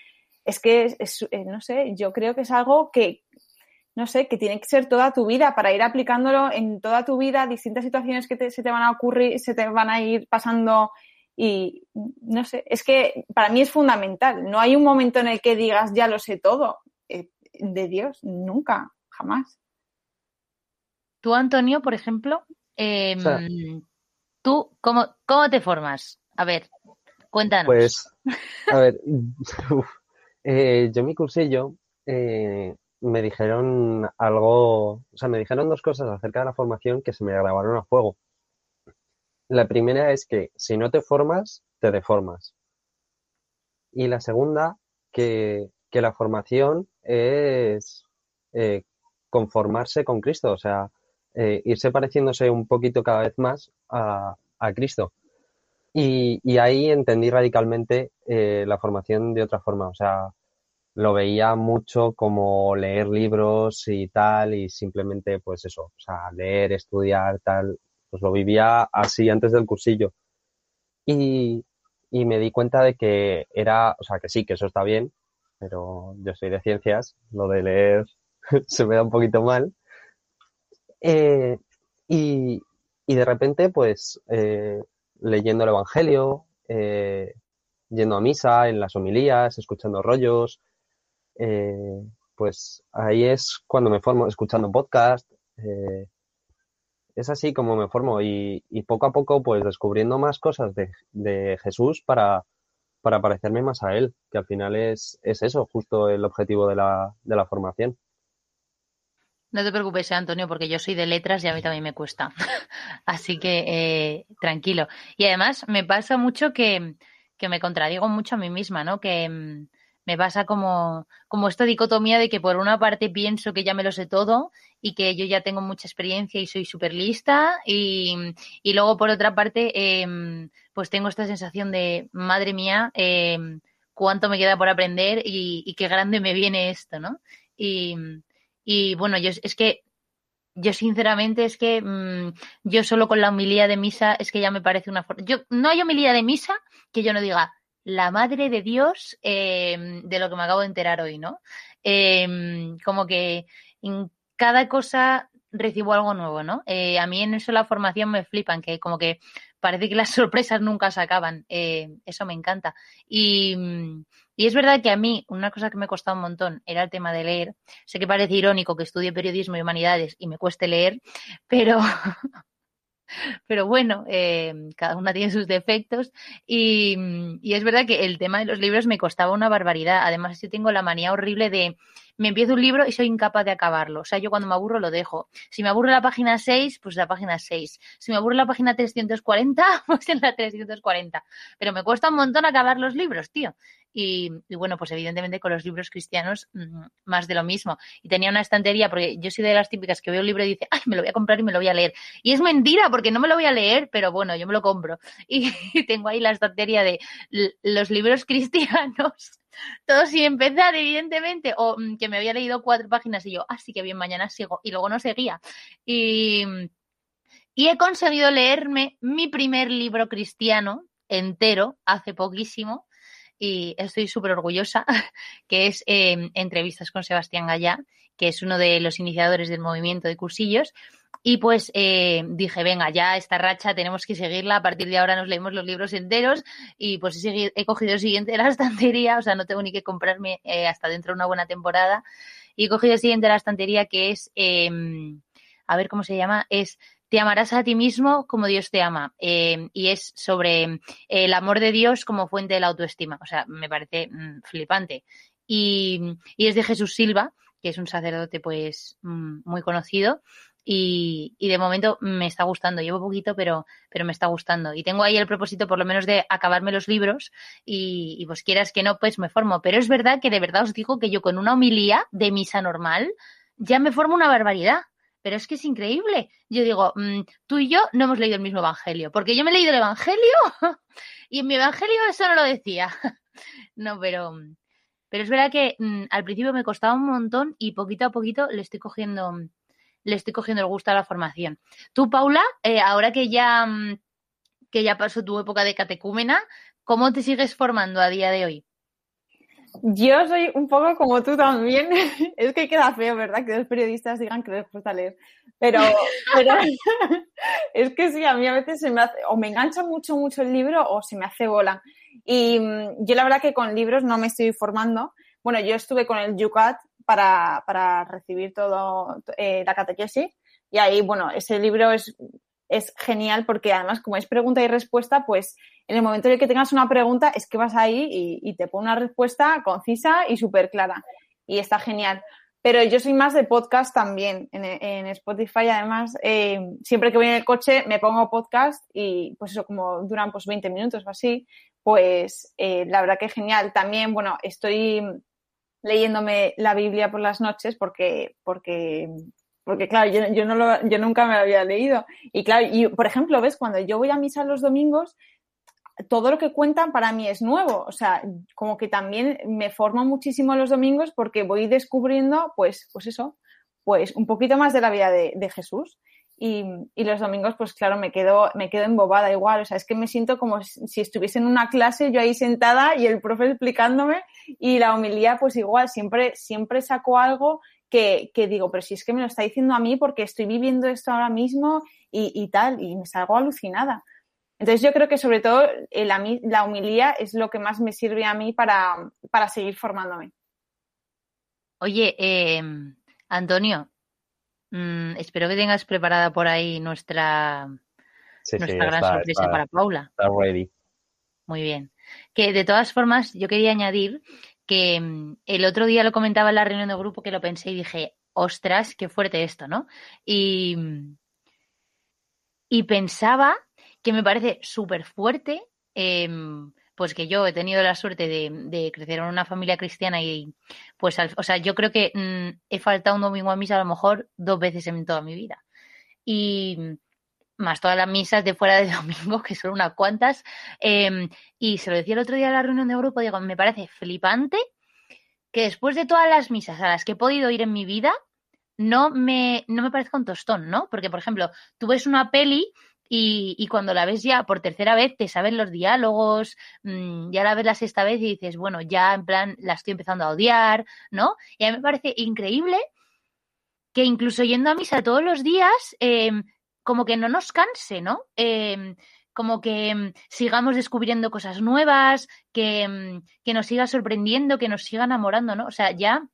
[SPEAKER 5] es que, es, eh, no sé, yo creo que es algo que, no sé, que tiene que ser toda tu vida para ir aplicándolo en toda tu vida, distintas situaciones que se te van a ocurrir, se te van a ir pasando y no sé, es que para mí es fundamental. No hay un momento en el que digas, ya lo sé todo. Eh, de Dios, nunca, jamás.
[SPEAKER 3] Tú, Antonio, por ejemplo, em, ¿tú cómo, cómo te formas? A ver, cuéntanos.
[SPEAKER 4] Pues, a ver, eh, yo mi cursillo eh, me dijeron algo, o sea, me dijeron dos cosas acerca de la formación que se me grabaron a fuego. La primera es que si no te formas, te deformas. Y la segunda, que, la formación es eh, conformarse con Cristo, o sea, eh, irse pareciéndose un poquito cada vez más a, Cristo. Y, ahí entendí radicalmente eh, la formación de otra forma, o sea, lo veía mucho como leer libros y tal, y simplemente, pues eso, o sea, leer, estudiar, tal, pues lo vivía así antes del cursillo. Y, me di cuenta de que era, o sea, que sí, que eso está bien, pero yo soy de ciencias, lo de leer se me da un poquito mal. Eh, y, de repente, pues, eh, leyendo el Evangelio, eh, yendo a misa, en las homilías, escuchando rollos, pues ahí es cuando me formo, escuchando podcast, es así como me formo y, poco a poco pues descubriendo más cosas de, Jesús para, para parecerme más a Él, que al final es, es eso, justo el objetivo de la, de la formación.
[SPEAKER 3] No te preocupes, eh, Antonio, porque yo soy de letras y a mí también me cuesta. Así que eh, tranquilo. Y además me pasa mucho que, que me contradigo mucho a mí misma, ¿no? Que, mm, me pasa como, como esta dicotomía de que por una parte pienso que ya me lo sé todo y que yo ya tengo mucha experiencia y soy súper lista y, y, luego por otra parte eh, pues tengo esta sensación de madre mía eh, cuánto me queda por aprender y, y, qué grande me viene esto, ¿no? Y, y bueno, yo es que yo sinceramente es que mm, yo solo con la humilía de misa es que ya me parece una forma. Yo no hay humilía de misa que yo no diga la madre de Dios em, de lo que me acabo de enterar hoy, ¿no? Em, como que en cada cosa recibo algo nuevo, ¿no? Eh, a mí en eso la formación me flipan, que como que parece que las sorpresas nunca se acaban. Eh, eso me encanta. Y, y, es verdad que a mí una cosa que me costado un montón era el tema de leer. Sé que parece irónico que estudie periodismo y humanidades y me cueste leer, pero pero bueno, eh, cada una tiene sus defectos y, y, es verdad que el tema de los libros me costaba una barbaridad. Además, yo tengo la manía horrible de me empiezo un libro y soy incapaz de acabarlo. O sea, yo cuando me aburro lo dejo. Si me aburre la página 6, pues la página 6. Si me aburre la página 340, pues en la 340. Pero me cuesta un montón acabar los libros, tío. Y, bueno, pues evidentemente con los libros cristianos mm, más de lo mismo. Y tenía una estantería, porque yo soy de las típicas que veo un libro y dice, ay, me lo voy a comprar y me lo voy a leer. Y es mentira, porque no me lo voy a leer, pero bueno, yo me lo compro. Y, tengo ahí la estantería de los libros cristianos todo sin empezar, evidentemente, o mm, que me había leído cuatro páginas y yo, así ah, que bien, mañana sigo, y luego no seguía. Y, y he conseguido leerme mi primer libro cristiano entero hace poquísimo y estoy súper orgullosa, que es eh, Entrevistas con Sebastián Gallá, que es uno de los iniciadores del movimiento de cursillos. Y pues eh, dije, venga, ya esta racha tenemos que seguirla. A partir de ahora nos leemos los libros enteros. Y pues he, cogido el siguiente de la estantería. O sea, no tengo ni que comprarme eh, hasta dentro de una buena temporada. Y he cogido el siguiente de la estantería que es, eh, a ver cómo se llama, es Te amarás a ti mismo como Dios te ama. Em, y es sobre el amor de Dios como fuente de la autoestima. O sea, me parece mmm, flipante. Y, es de Jesús Silva, que es un sacerdote pues mm, muy conocido y, y, de momento me está gustando. Llevo poquito, pero, pero me está gustando. Y tengo ahí el propósito, por lo menos, de acabarme los libros y, y, pues quieras que no, pues me formo. Pero es verdad que de verdad os digo que yo con una homilía de misa normal ya me formo una barbaridad. Pero es que es increíble. Yo digo, mmm, tú y yo no hemos leído el mismo evangelio, porque yo me he leído el evangelio y en mi evangelio eso no lo decía. no, pero, pero es verdad que mmm, al principio me costaba un montón y poquito a poquito le estoy cogiendo le estoy cogiendo el gusto a la formación. Tú, Paula, eh, ahora que ya, mm, que ya pasó tu época de catecúmena, ¿cómo te sigues formando a día de hoy?
[SPEAKER 5] Yo soy un poco como tú también. Es que queda feo, ¿verdad? Que los periodistas digan que les gusta leer. Pero, pero es que sí, a mí a veces se me hace, o me engancha mucho, mucho el libro o se me hace bola. Y mm, yo la verdad que con libros no me estoy formando. Bueno, yo estuve con el Yucat para, para recibir todo eh, la catequesis. Y ahí, bueno, ese libro es, es genial porque además, como es pregunta y respuesta, pues en el momento en el que tengas una pregunta, es que vas ahí y, te pone una respuesta concisa y súper clara. Y está genial. Pero yo soy más de podcast también. En, en Spotify, además, eh, siempre que voy en el coche me pongo podcast y pues eso, como duran pues 20 minutos o así, pues eh, la verdad que genial. También, bueno, estoy leyéndome la Biblia por las noches porque, porque, porque claro, yo, no lo, yo nunca me había leído. Y claro, y por ejemplo, ves, cuando yo voy a misa los domingos, todo lo que cuentan para mí es nuevo. O sea, como que también me forma muchísimo los domingos porque voy descubriendo, pues, pues eso, pues un poquito más de la vida de, Jesús. Y, los domingos, pues claro, me quedo, me quedo embobada igual. O sea, es que me siento como si estuviese en una clase, yo ahí sentada y el profe explicándome y la homilía, pues igual, siempre, siempre saco algo que, que digo, pero si es que me lo está diciendo a mí porque estoy viviendo esto ahora mismo y, y tal, y me salgo alucinada. Entonces yo creo que sobre todo eh, la, la humilía es lo que más me sirve a mí para, para seguir formándome.
[SPEAKER 3] Oye, eh, Antonio, Mm, espero que tengas preparada por ahí nuestra, sí, nuestra sí, gran está, sorpresa
[SPEAKER 4] está,
[SPEAKER 3] para Paula.
[SPEAKER 4] Está ready.
[SPEAKER 3] Muy bien. Que de todas formas, yo quería añadir que mm, el otro día lo comentaba en la reunión de grupo que lo pensé y dije, ostras, qué fuerte esto, ¿no? Y, y pensaba que me parece súper fuerte. Eh, pues que yo he tenido la suerte de, crecer en una familia cristiana y pues, al, o sea, yo creo que mmm, he faltado un domingo a misa a lo mejor dos veces en toda mi vida. Y más todas las misas de fuera de domingo, que son unas cuantas. Eh, y se lo decía el otro día en la reunión de grupo, digo, me parece flipante que después de todas las misas a las que he podido ir en mi vida, no me, no me parezca un tostón, ¿no? Porque, por ejemplo, tú ves una peli y, y, cuando la ves ya por tercera vez te sabes los diálogos, mmm, ya la ves la sexta vez y dices, bueno, ya en plan la estoy empezando a odiar, ¿no? Y a mí me parece increíble que incluso yendo a misa todos los días, eh, como que no nos canse, ¿no? Eh, como que mm, sigamos descubriendo cosas nuevas, que, mm, que nos siga sorprendiendo, que nos siga enamorando, ¿no? O sea, ya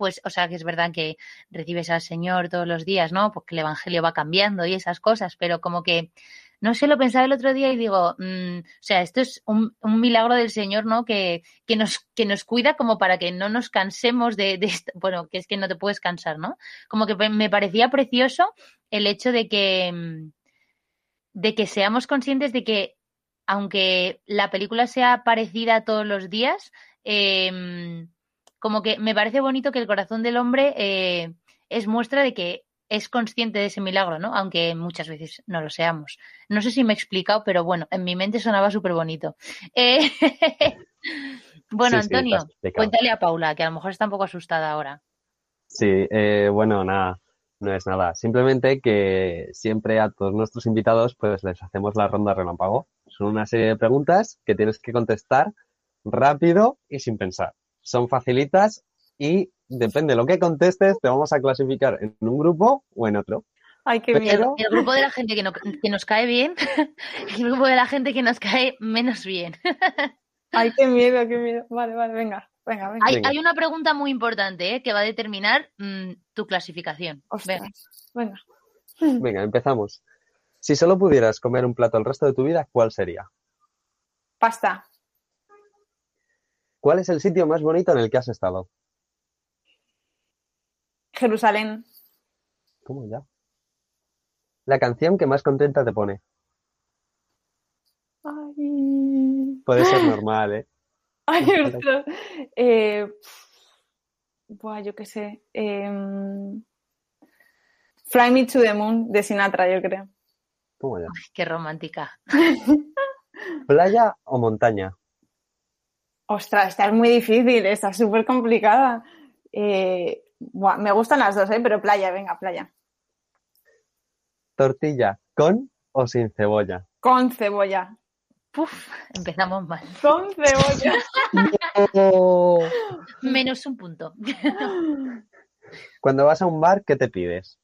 [SPEAKER 3] pues, o sea, que es verdad que recibes al Señor todos los días, ¿no? Porque el Evangelio va cambiando y esas cosas, pero como que, no sé, lo pensaba el otro día y digo, mmm, o sea, esto es un, un, milagro del Señor, ¿no? Que, que, nos, que nos cuida como para que no nos cansemos de, de esto. bueno, que es que no te puedes cansar, ¿no? Como que me parecía precioso el hecho de que, mm, de que seamos conscientes de que, aunque la película sea parecida todos los días, eh, como que me parece bonito que el corazón del hombre eh, es muestra de que es consciente de ese milagro, ¿no? Aunque muchas veces no lo seamos. No sé si me he explicado, pero bueno, en mi mente sonaba súper bonito. Eh, bueno, sí, Antonio, sí, cuéntale a Paula, que a lo mejor está un poco asustada ahora.
[SPEAKER 4] Sí, eh, bueno, nada, no es nada. Simplemente que siempre a todos nuestros invitados pues les hacemos la ronda relámpago. Son una serie de preguntas que tienes que contestar rápido y sin pensar son facilitas y depende de lo que contestes, te vamos a clasificar en un grupo o en otro.
[SPEAKER 5] Ay, qué
[SPEAKER 3] Pero,
[SPEAKER 5] miedo.
[SPEAKER 3] El grupo de la gente que, no, que, nos cae bien y el grupo de la gente que nos cae menos bien.
[SPEAKER 5] Ay, qué miedo, qué miedo. Vale, vale, venga. Venga, venga.
[SPEAKER 3] Hay, hay, una pregunta muy importante ¿eh? que va a determinar mmm, tu clasificación.
[SPEAKER 5] Ostras.
[SPEAKER 3] Venga.
[SPEAKER 5] venga.
[SPEAKER 4] Venga, empezamos. Si solo pudieras comer un plato el resto de tu vida, ¿cuál sería?
[SPEAKER 5] Pasta.
[SPEAKER 4] ¿Cuál es el sitio más bonito en el que has estado?
[SPEAKER 5] Jerusalén.
[SPEAKER 4] ¿Cómo ya? La canción que más contenta te pone.
[SPEAKER 5] Ay.
[SPEAKER 4] Puede ser normal, ¿eh?
[SPEAKER 5] Ay, ostras. Eh, buah, yo qué sé. Eh, Fly Me to the Moon de Sinatra, yo creo.
[SPEAKER 4] ¿Cómo ya?
[SPEAKER 3] Ay, qué romántica.
[SPEAKER 4] ¿Playa o montaña?
[SPEAKER 5] Ostras, esta es muy difícil, está súper complicada. Eh, buah, me gustan las dos, ¿eh? pero playa, venga, playa.
[SPEAKER 4] ¿Tortilla con o sin cebolla?
[SPEAKER 5] Con cebolla.
[SPEAKER 3] Puf, empezamos mal.
[SPEAKER 5] Con cebolla.
[SPEAKER 4] no.
[SPEAKER 3] Menos un punto.
[SPEAKER 4] Cuando vas a un bar, ¿qué te pides?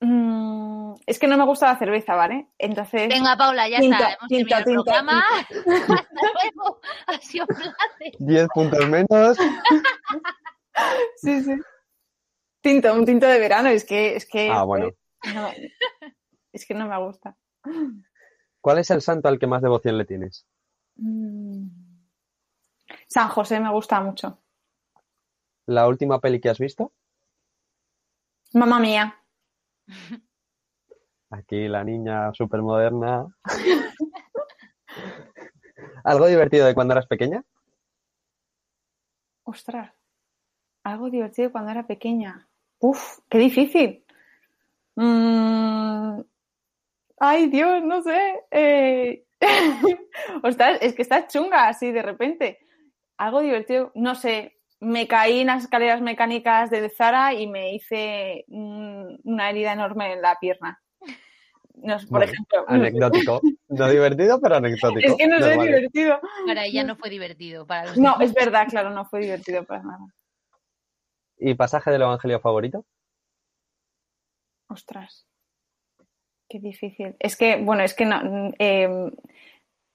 [SPEAKER 5] Mm, es que no me gusta la cerveza, ¿vale? Entonces.
[SPEAKER 3] Venga, Paula, ya está. Hemos
[SPEAKER 5] tinto,
[SPEAKER 3] terminado el programa. Hasta luego. Ha sido un placer.
[SPEAKER 4] 10 puntos menos.
[SPEAKER 5] Sí, sí. Tinto, un tinto de verano, es que. Es que
[SPEAKER 4] Ah, bueno.
[SPEAKER 5] no, es que no me gusta.
[SPEAKER 4] ¿Cuál es el santo al que más devoción le tienes?
[SPEAKER 5] Mm. San José me gusta mucho.
[SPEAKER 4] ¿La última peli que has visto?
[SPEAKER 5] Mamma mía.
[SPEAKER 4] Aquí la niña súper moderna. ¿Algo divertido de cuando eras pequeña?
[SPEAKER 5] Ostras. Algo divertido cuando era pequeña. Uf, qué difícil. Mm. Ay, Dios, no sé. Eh... Ostras, es que está chunga así de repente. Algo divertido, no sé. Me caí en las escaleras mecánicas de Zara y me hice una herida enorme en la pierna. No por
[SPEAKER 4] Bueno,
[SPEAKER 5] ejemplo.
[SPEAKER 4] Anecdótico. No divertido, pero anecdótico.
[SPEAKER 5] Es que no
[SPEAKER 4] Normal.
[SPEAKER 5] divertido.
[SPEAKER 3] Para ella no fue divertido. Para los
[SPEAKER 5] No, es verdad, claro, no fue divertido para nada.
[SPEAKER 4] ¿Y pasaje del Evangelio favorito?
[SPEAKER 5] Ostras. Qué difícil. Es que, bueno, es que no. eh,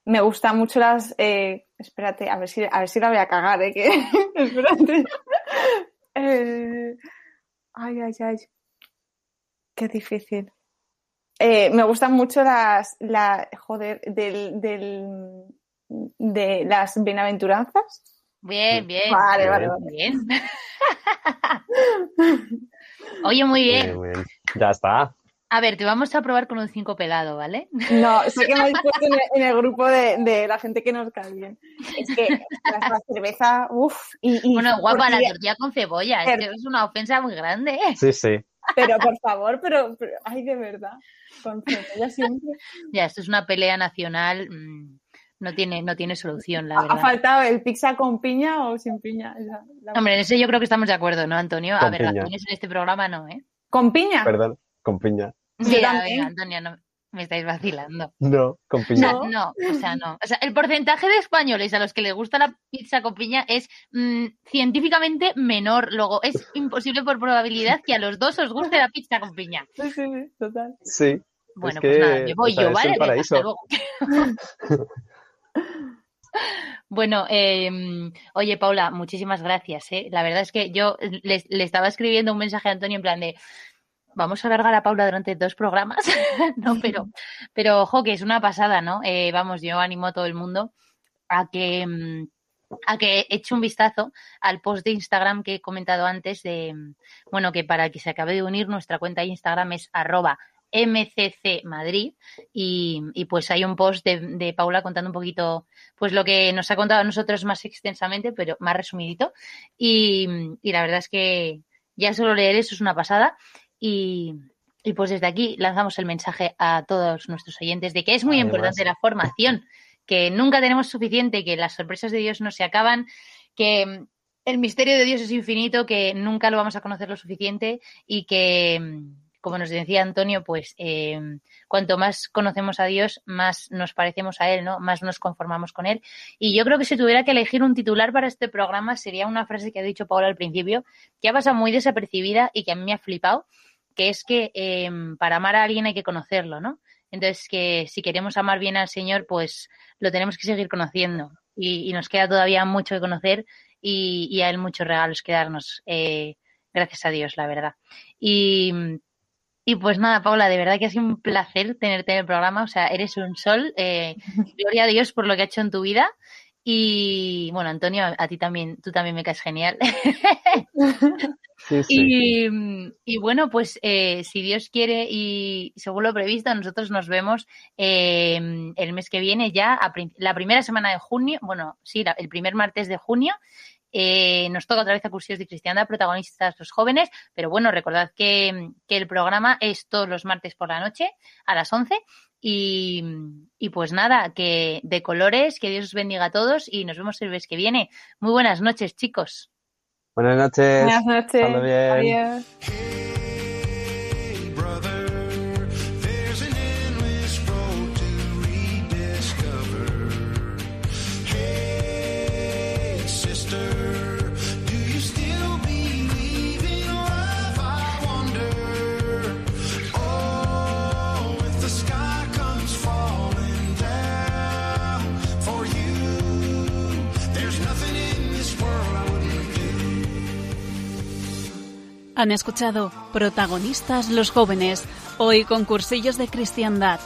[SPEAKER 5] me gustan mucho las. eh, espérate, a ver si, a ver si la voy a cagar, ¿eh? Que, espérate. Eh, ay, ay, ay. Qué difícil. Eh, me gustan mucho las. La, joder, del, del, de las bienaventuranzas.
[SPEAKER 3] Bien, bien.
[SPEAKER 5] Vale, vale,
[SPEAKER 4] Bien.
[SPEAKER 5] vale.
[SPEAKER 3] Bien. Oye, muy bien.
[SPEAKER 4] Muy bien. Ya está.
[SPEAKER 3] A ver, te vamos a probar con un 5 pelado, ¿vale?
[SPEAKER 5] No, sé que me habéis puesto en el, en el grupo de, de la gente que nos cae bien. Es que la, la cerveza, uff, y, y
[SPEAKER 3] Bueno, guapa, la
[SPEAKER 5] tortilla-
[SPEAKER 3] con cebolla. Es que es una ofensa muy grande.
[SPEAKER 4] Sí, sí.
[SPEAKER 5] Pero por favor, pero, pero ay, de verdad, con cebolla siempre.
[SPEAKER 3] Ya, esto es una pelea nacional mm, no tiene, no tiene solución, la
[SPEAKER 5] Ha
[SPEAKER 3] verdad.
[SPEAKER 5] faltado el pizza con piña o sin piña. La-
[SPEAKER 3] Hombre, en eso yo creo que estamos de acuerdo, ¿no, Antonio? A ver,
[SPEAKER 4] piña.
[SPEAKER 3] en este programa no, ¿eh?
[SPEAKER 5] ¿Con piña?
[SPEAKER 4] Perdón, con piña.
[SPEAKER 5] Yo
[SPEAKER 3] Mira,
[SPEAKER 5] también.
[SPEAKER 3] venga, Antonio, no, me estáis vacilando.
[SPEAKER 4] No, con piña.
[SPEAKER 5] No.
[SPEAKER 3] no, o sea, no. O sea, el porcentaje de españoles a los que les gusta la pizza con piña es mm, científicamente menor. Luego, es imposible por probabilidad que a los dos os guste la pizza con piña.
[SPEAKER 5] Sí, sí, sí, total.
[SPEAKER 4] Sí.
[SPEAKER 3] Bueno,
[SPEAKER 4] que,
[SPEAKER 3] pues nada, me voy
[SPEAKER 4] o sea,
[SPEAKER 3] yo, ¿vale?
[SPEAKER 4] un
[SPEAKER 3] Venga,
[SPEAKER 4] paraíso.
[SPEAKER 3] hasta luego. Bueno, eh, oye Paula, muchísimas gracias. ¿eh? La verdad es que yo le, le estaba escribiendo un mensaje a Antonio en plan de vamos a alargar a Paula durante dos programas, no, pero, pero ojo que es una pasada, ¿no? Eh, vamos, yo animo a todo el mundo a que mm, a que eche un vistazo al post de Instagram que he comentado antes de, mm, bueno, que para que se acabe de unir, nuestra cuenta de Instagram es arroba mccmadrid y, pues hay un post de, Paula contando un poquito pues lo que nos ha contado a nosotros más extensamente, pero más resumidito. Y, y la verdad es que ya solo leer eso es una pasada. Y, y pues desde aquí lanzamos el mensaje a todos nuestros oyentes de que es muy
[SPEAKER 4] Además-
[SPEAKER 3] importante la formación, que nunca tenemos suficiente, que las sorpresas de Dios no se acaban, que mm, el misterio de Dios es infinito, que nunca lo vamos a conocer lo suficiente y que, mm, como nos decía Antonio, pues eh, cuanto más conocemos a Dios, más nos parecemos a Él, ¿no? Más nos conformamos con Él. Y yo creo que si tuviera que elegir un titular para este programa sería una frase que ha dicho Paula al principio, que ha pasado muy desapercibida y que a mí me ha flipado, que es que eh, para amar a alguien hay que conocerlo, ¿no? Entonces, que si queremos amar bien al Señor, pues lo tenemos que seguir conociendo. Y, y nos queda todavía mucho que conocer y, y a Él muchos regalos que darnos. eh, gracias a Dios, la verdad. Y, y pues nada, Paula, de verdad que ha sido un placer tenerte en el programa. O sea, eres un sol. eh, gloria a Dios por lo que ha hecho en tu vida. Y bueno, Antonio, a ti también, tú también me caes genial.
[SPEAKER 4] Sí, sí.
[SPEAKER 3] Y, y bueno, pues eh, si Dios quiere y según lo previsto, nosotros nos vemos eh, el mes que viene ya, a la primera semana de junio, bueno, sí, la- el primer martes de junio. eh, nos toca otra vez a Cursillos de Cristiandad, protagonistas los jóvenes, pero bueno, recordad que, que el programa es todos los martes por la noche a las 11 y, y pues nada, que de colores, que Dios os bendiga a todos y nos vemos el mes que viene. Muy buenas noches, chicos.
[SPEAKER 4] Buenas noches.
[SPEAKER 5] Buenas noches.
[SPEAKER 4] Bien.
[SPEAKER 5] Adiós.
[SPEAKER 2] Han escuchado Protagonistas los jóvenes, hoy con cursillos de cristiandad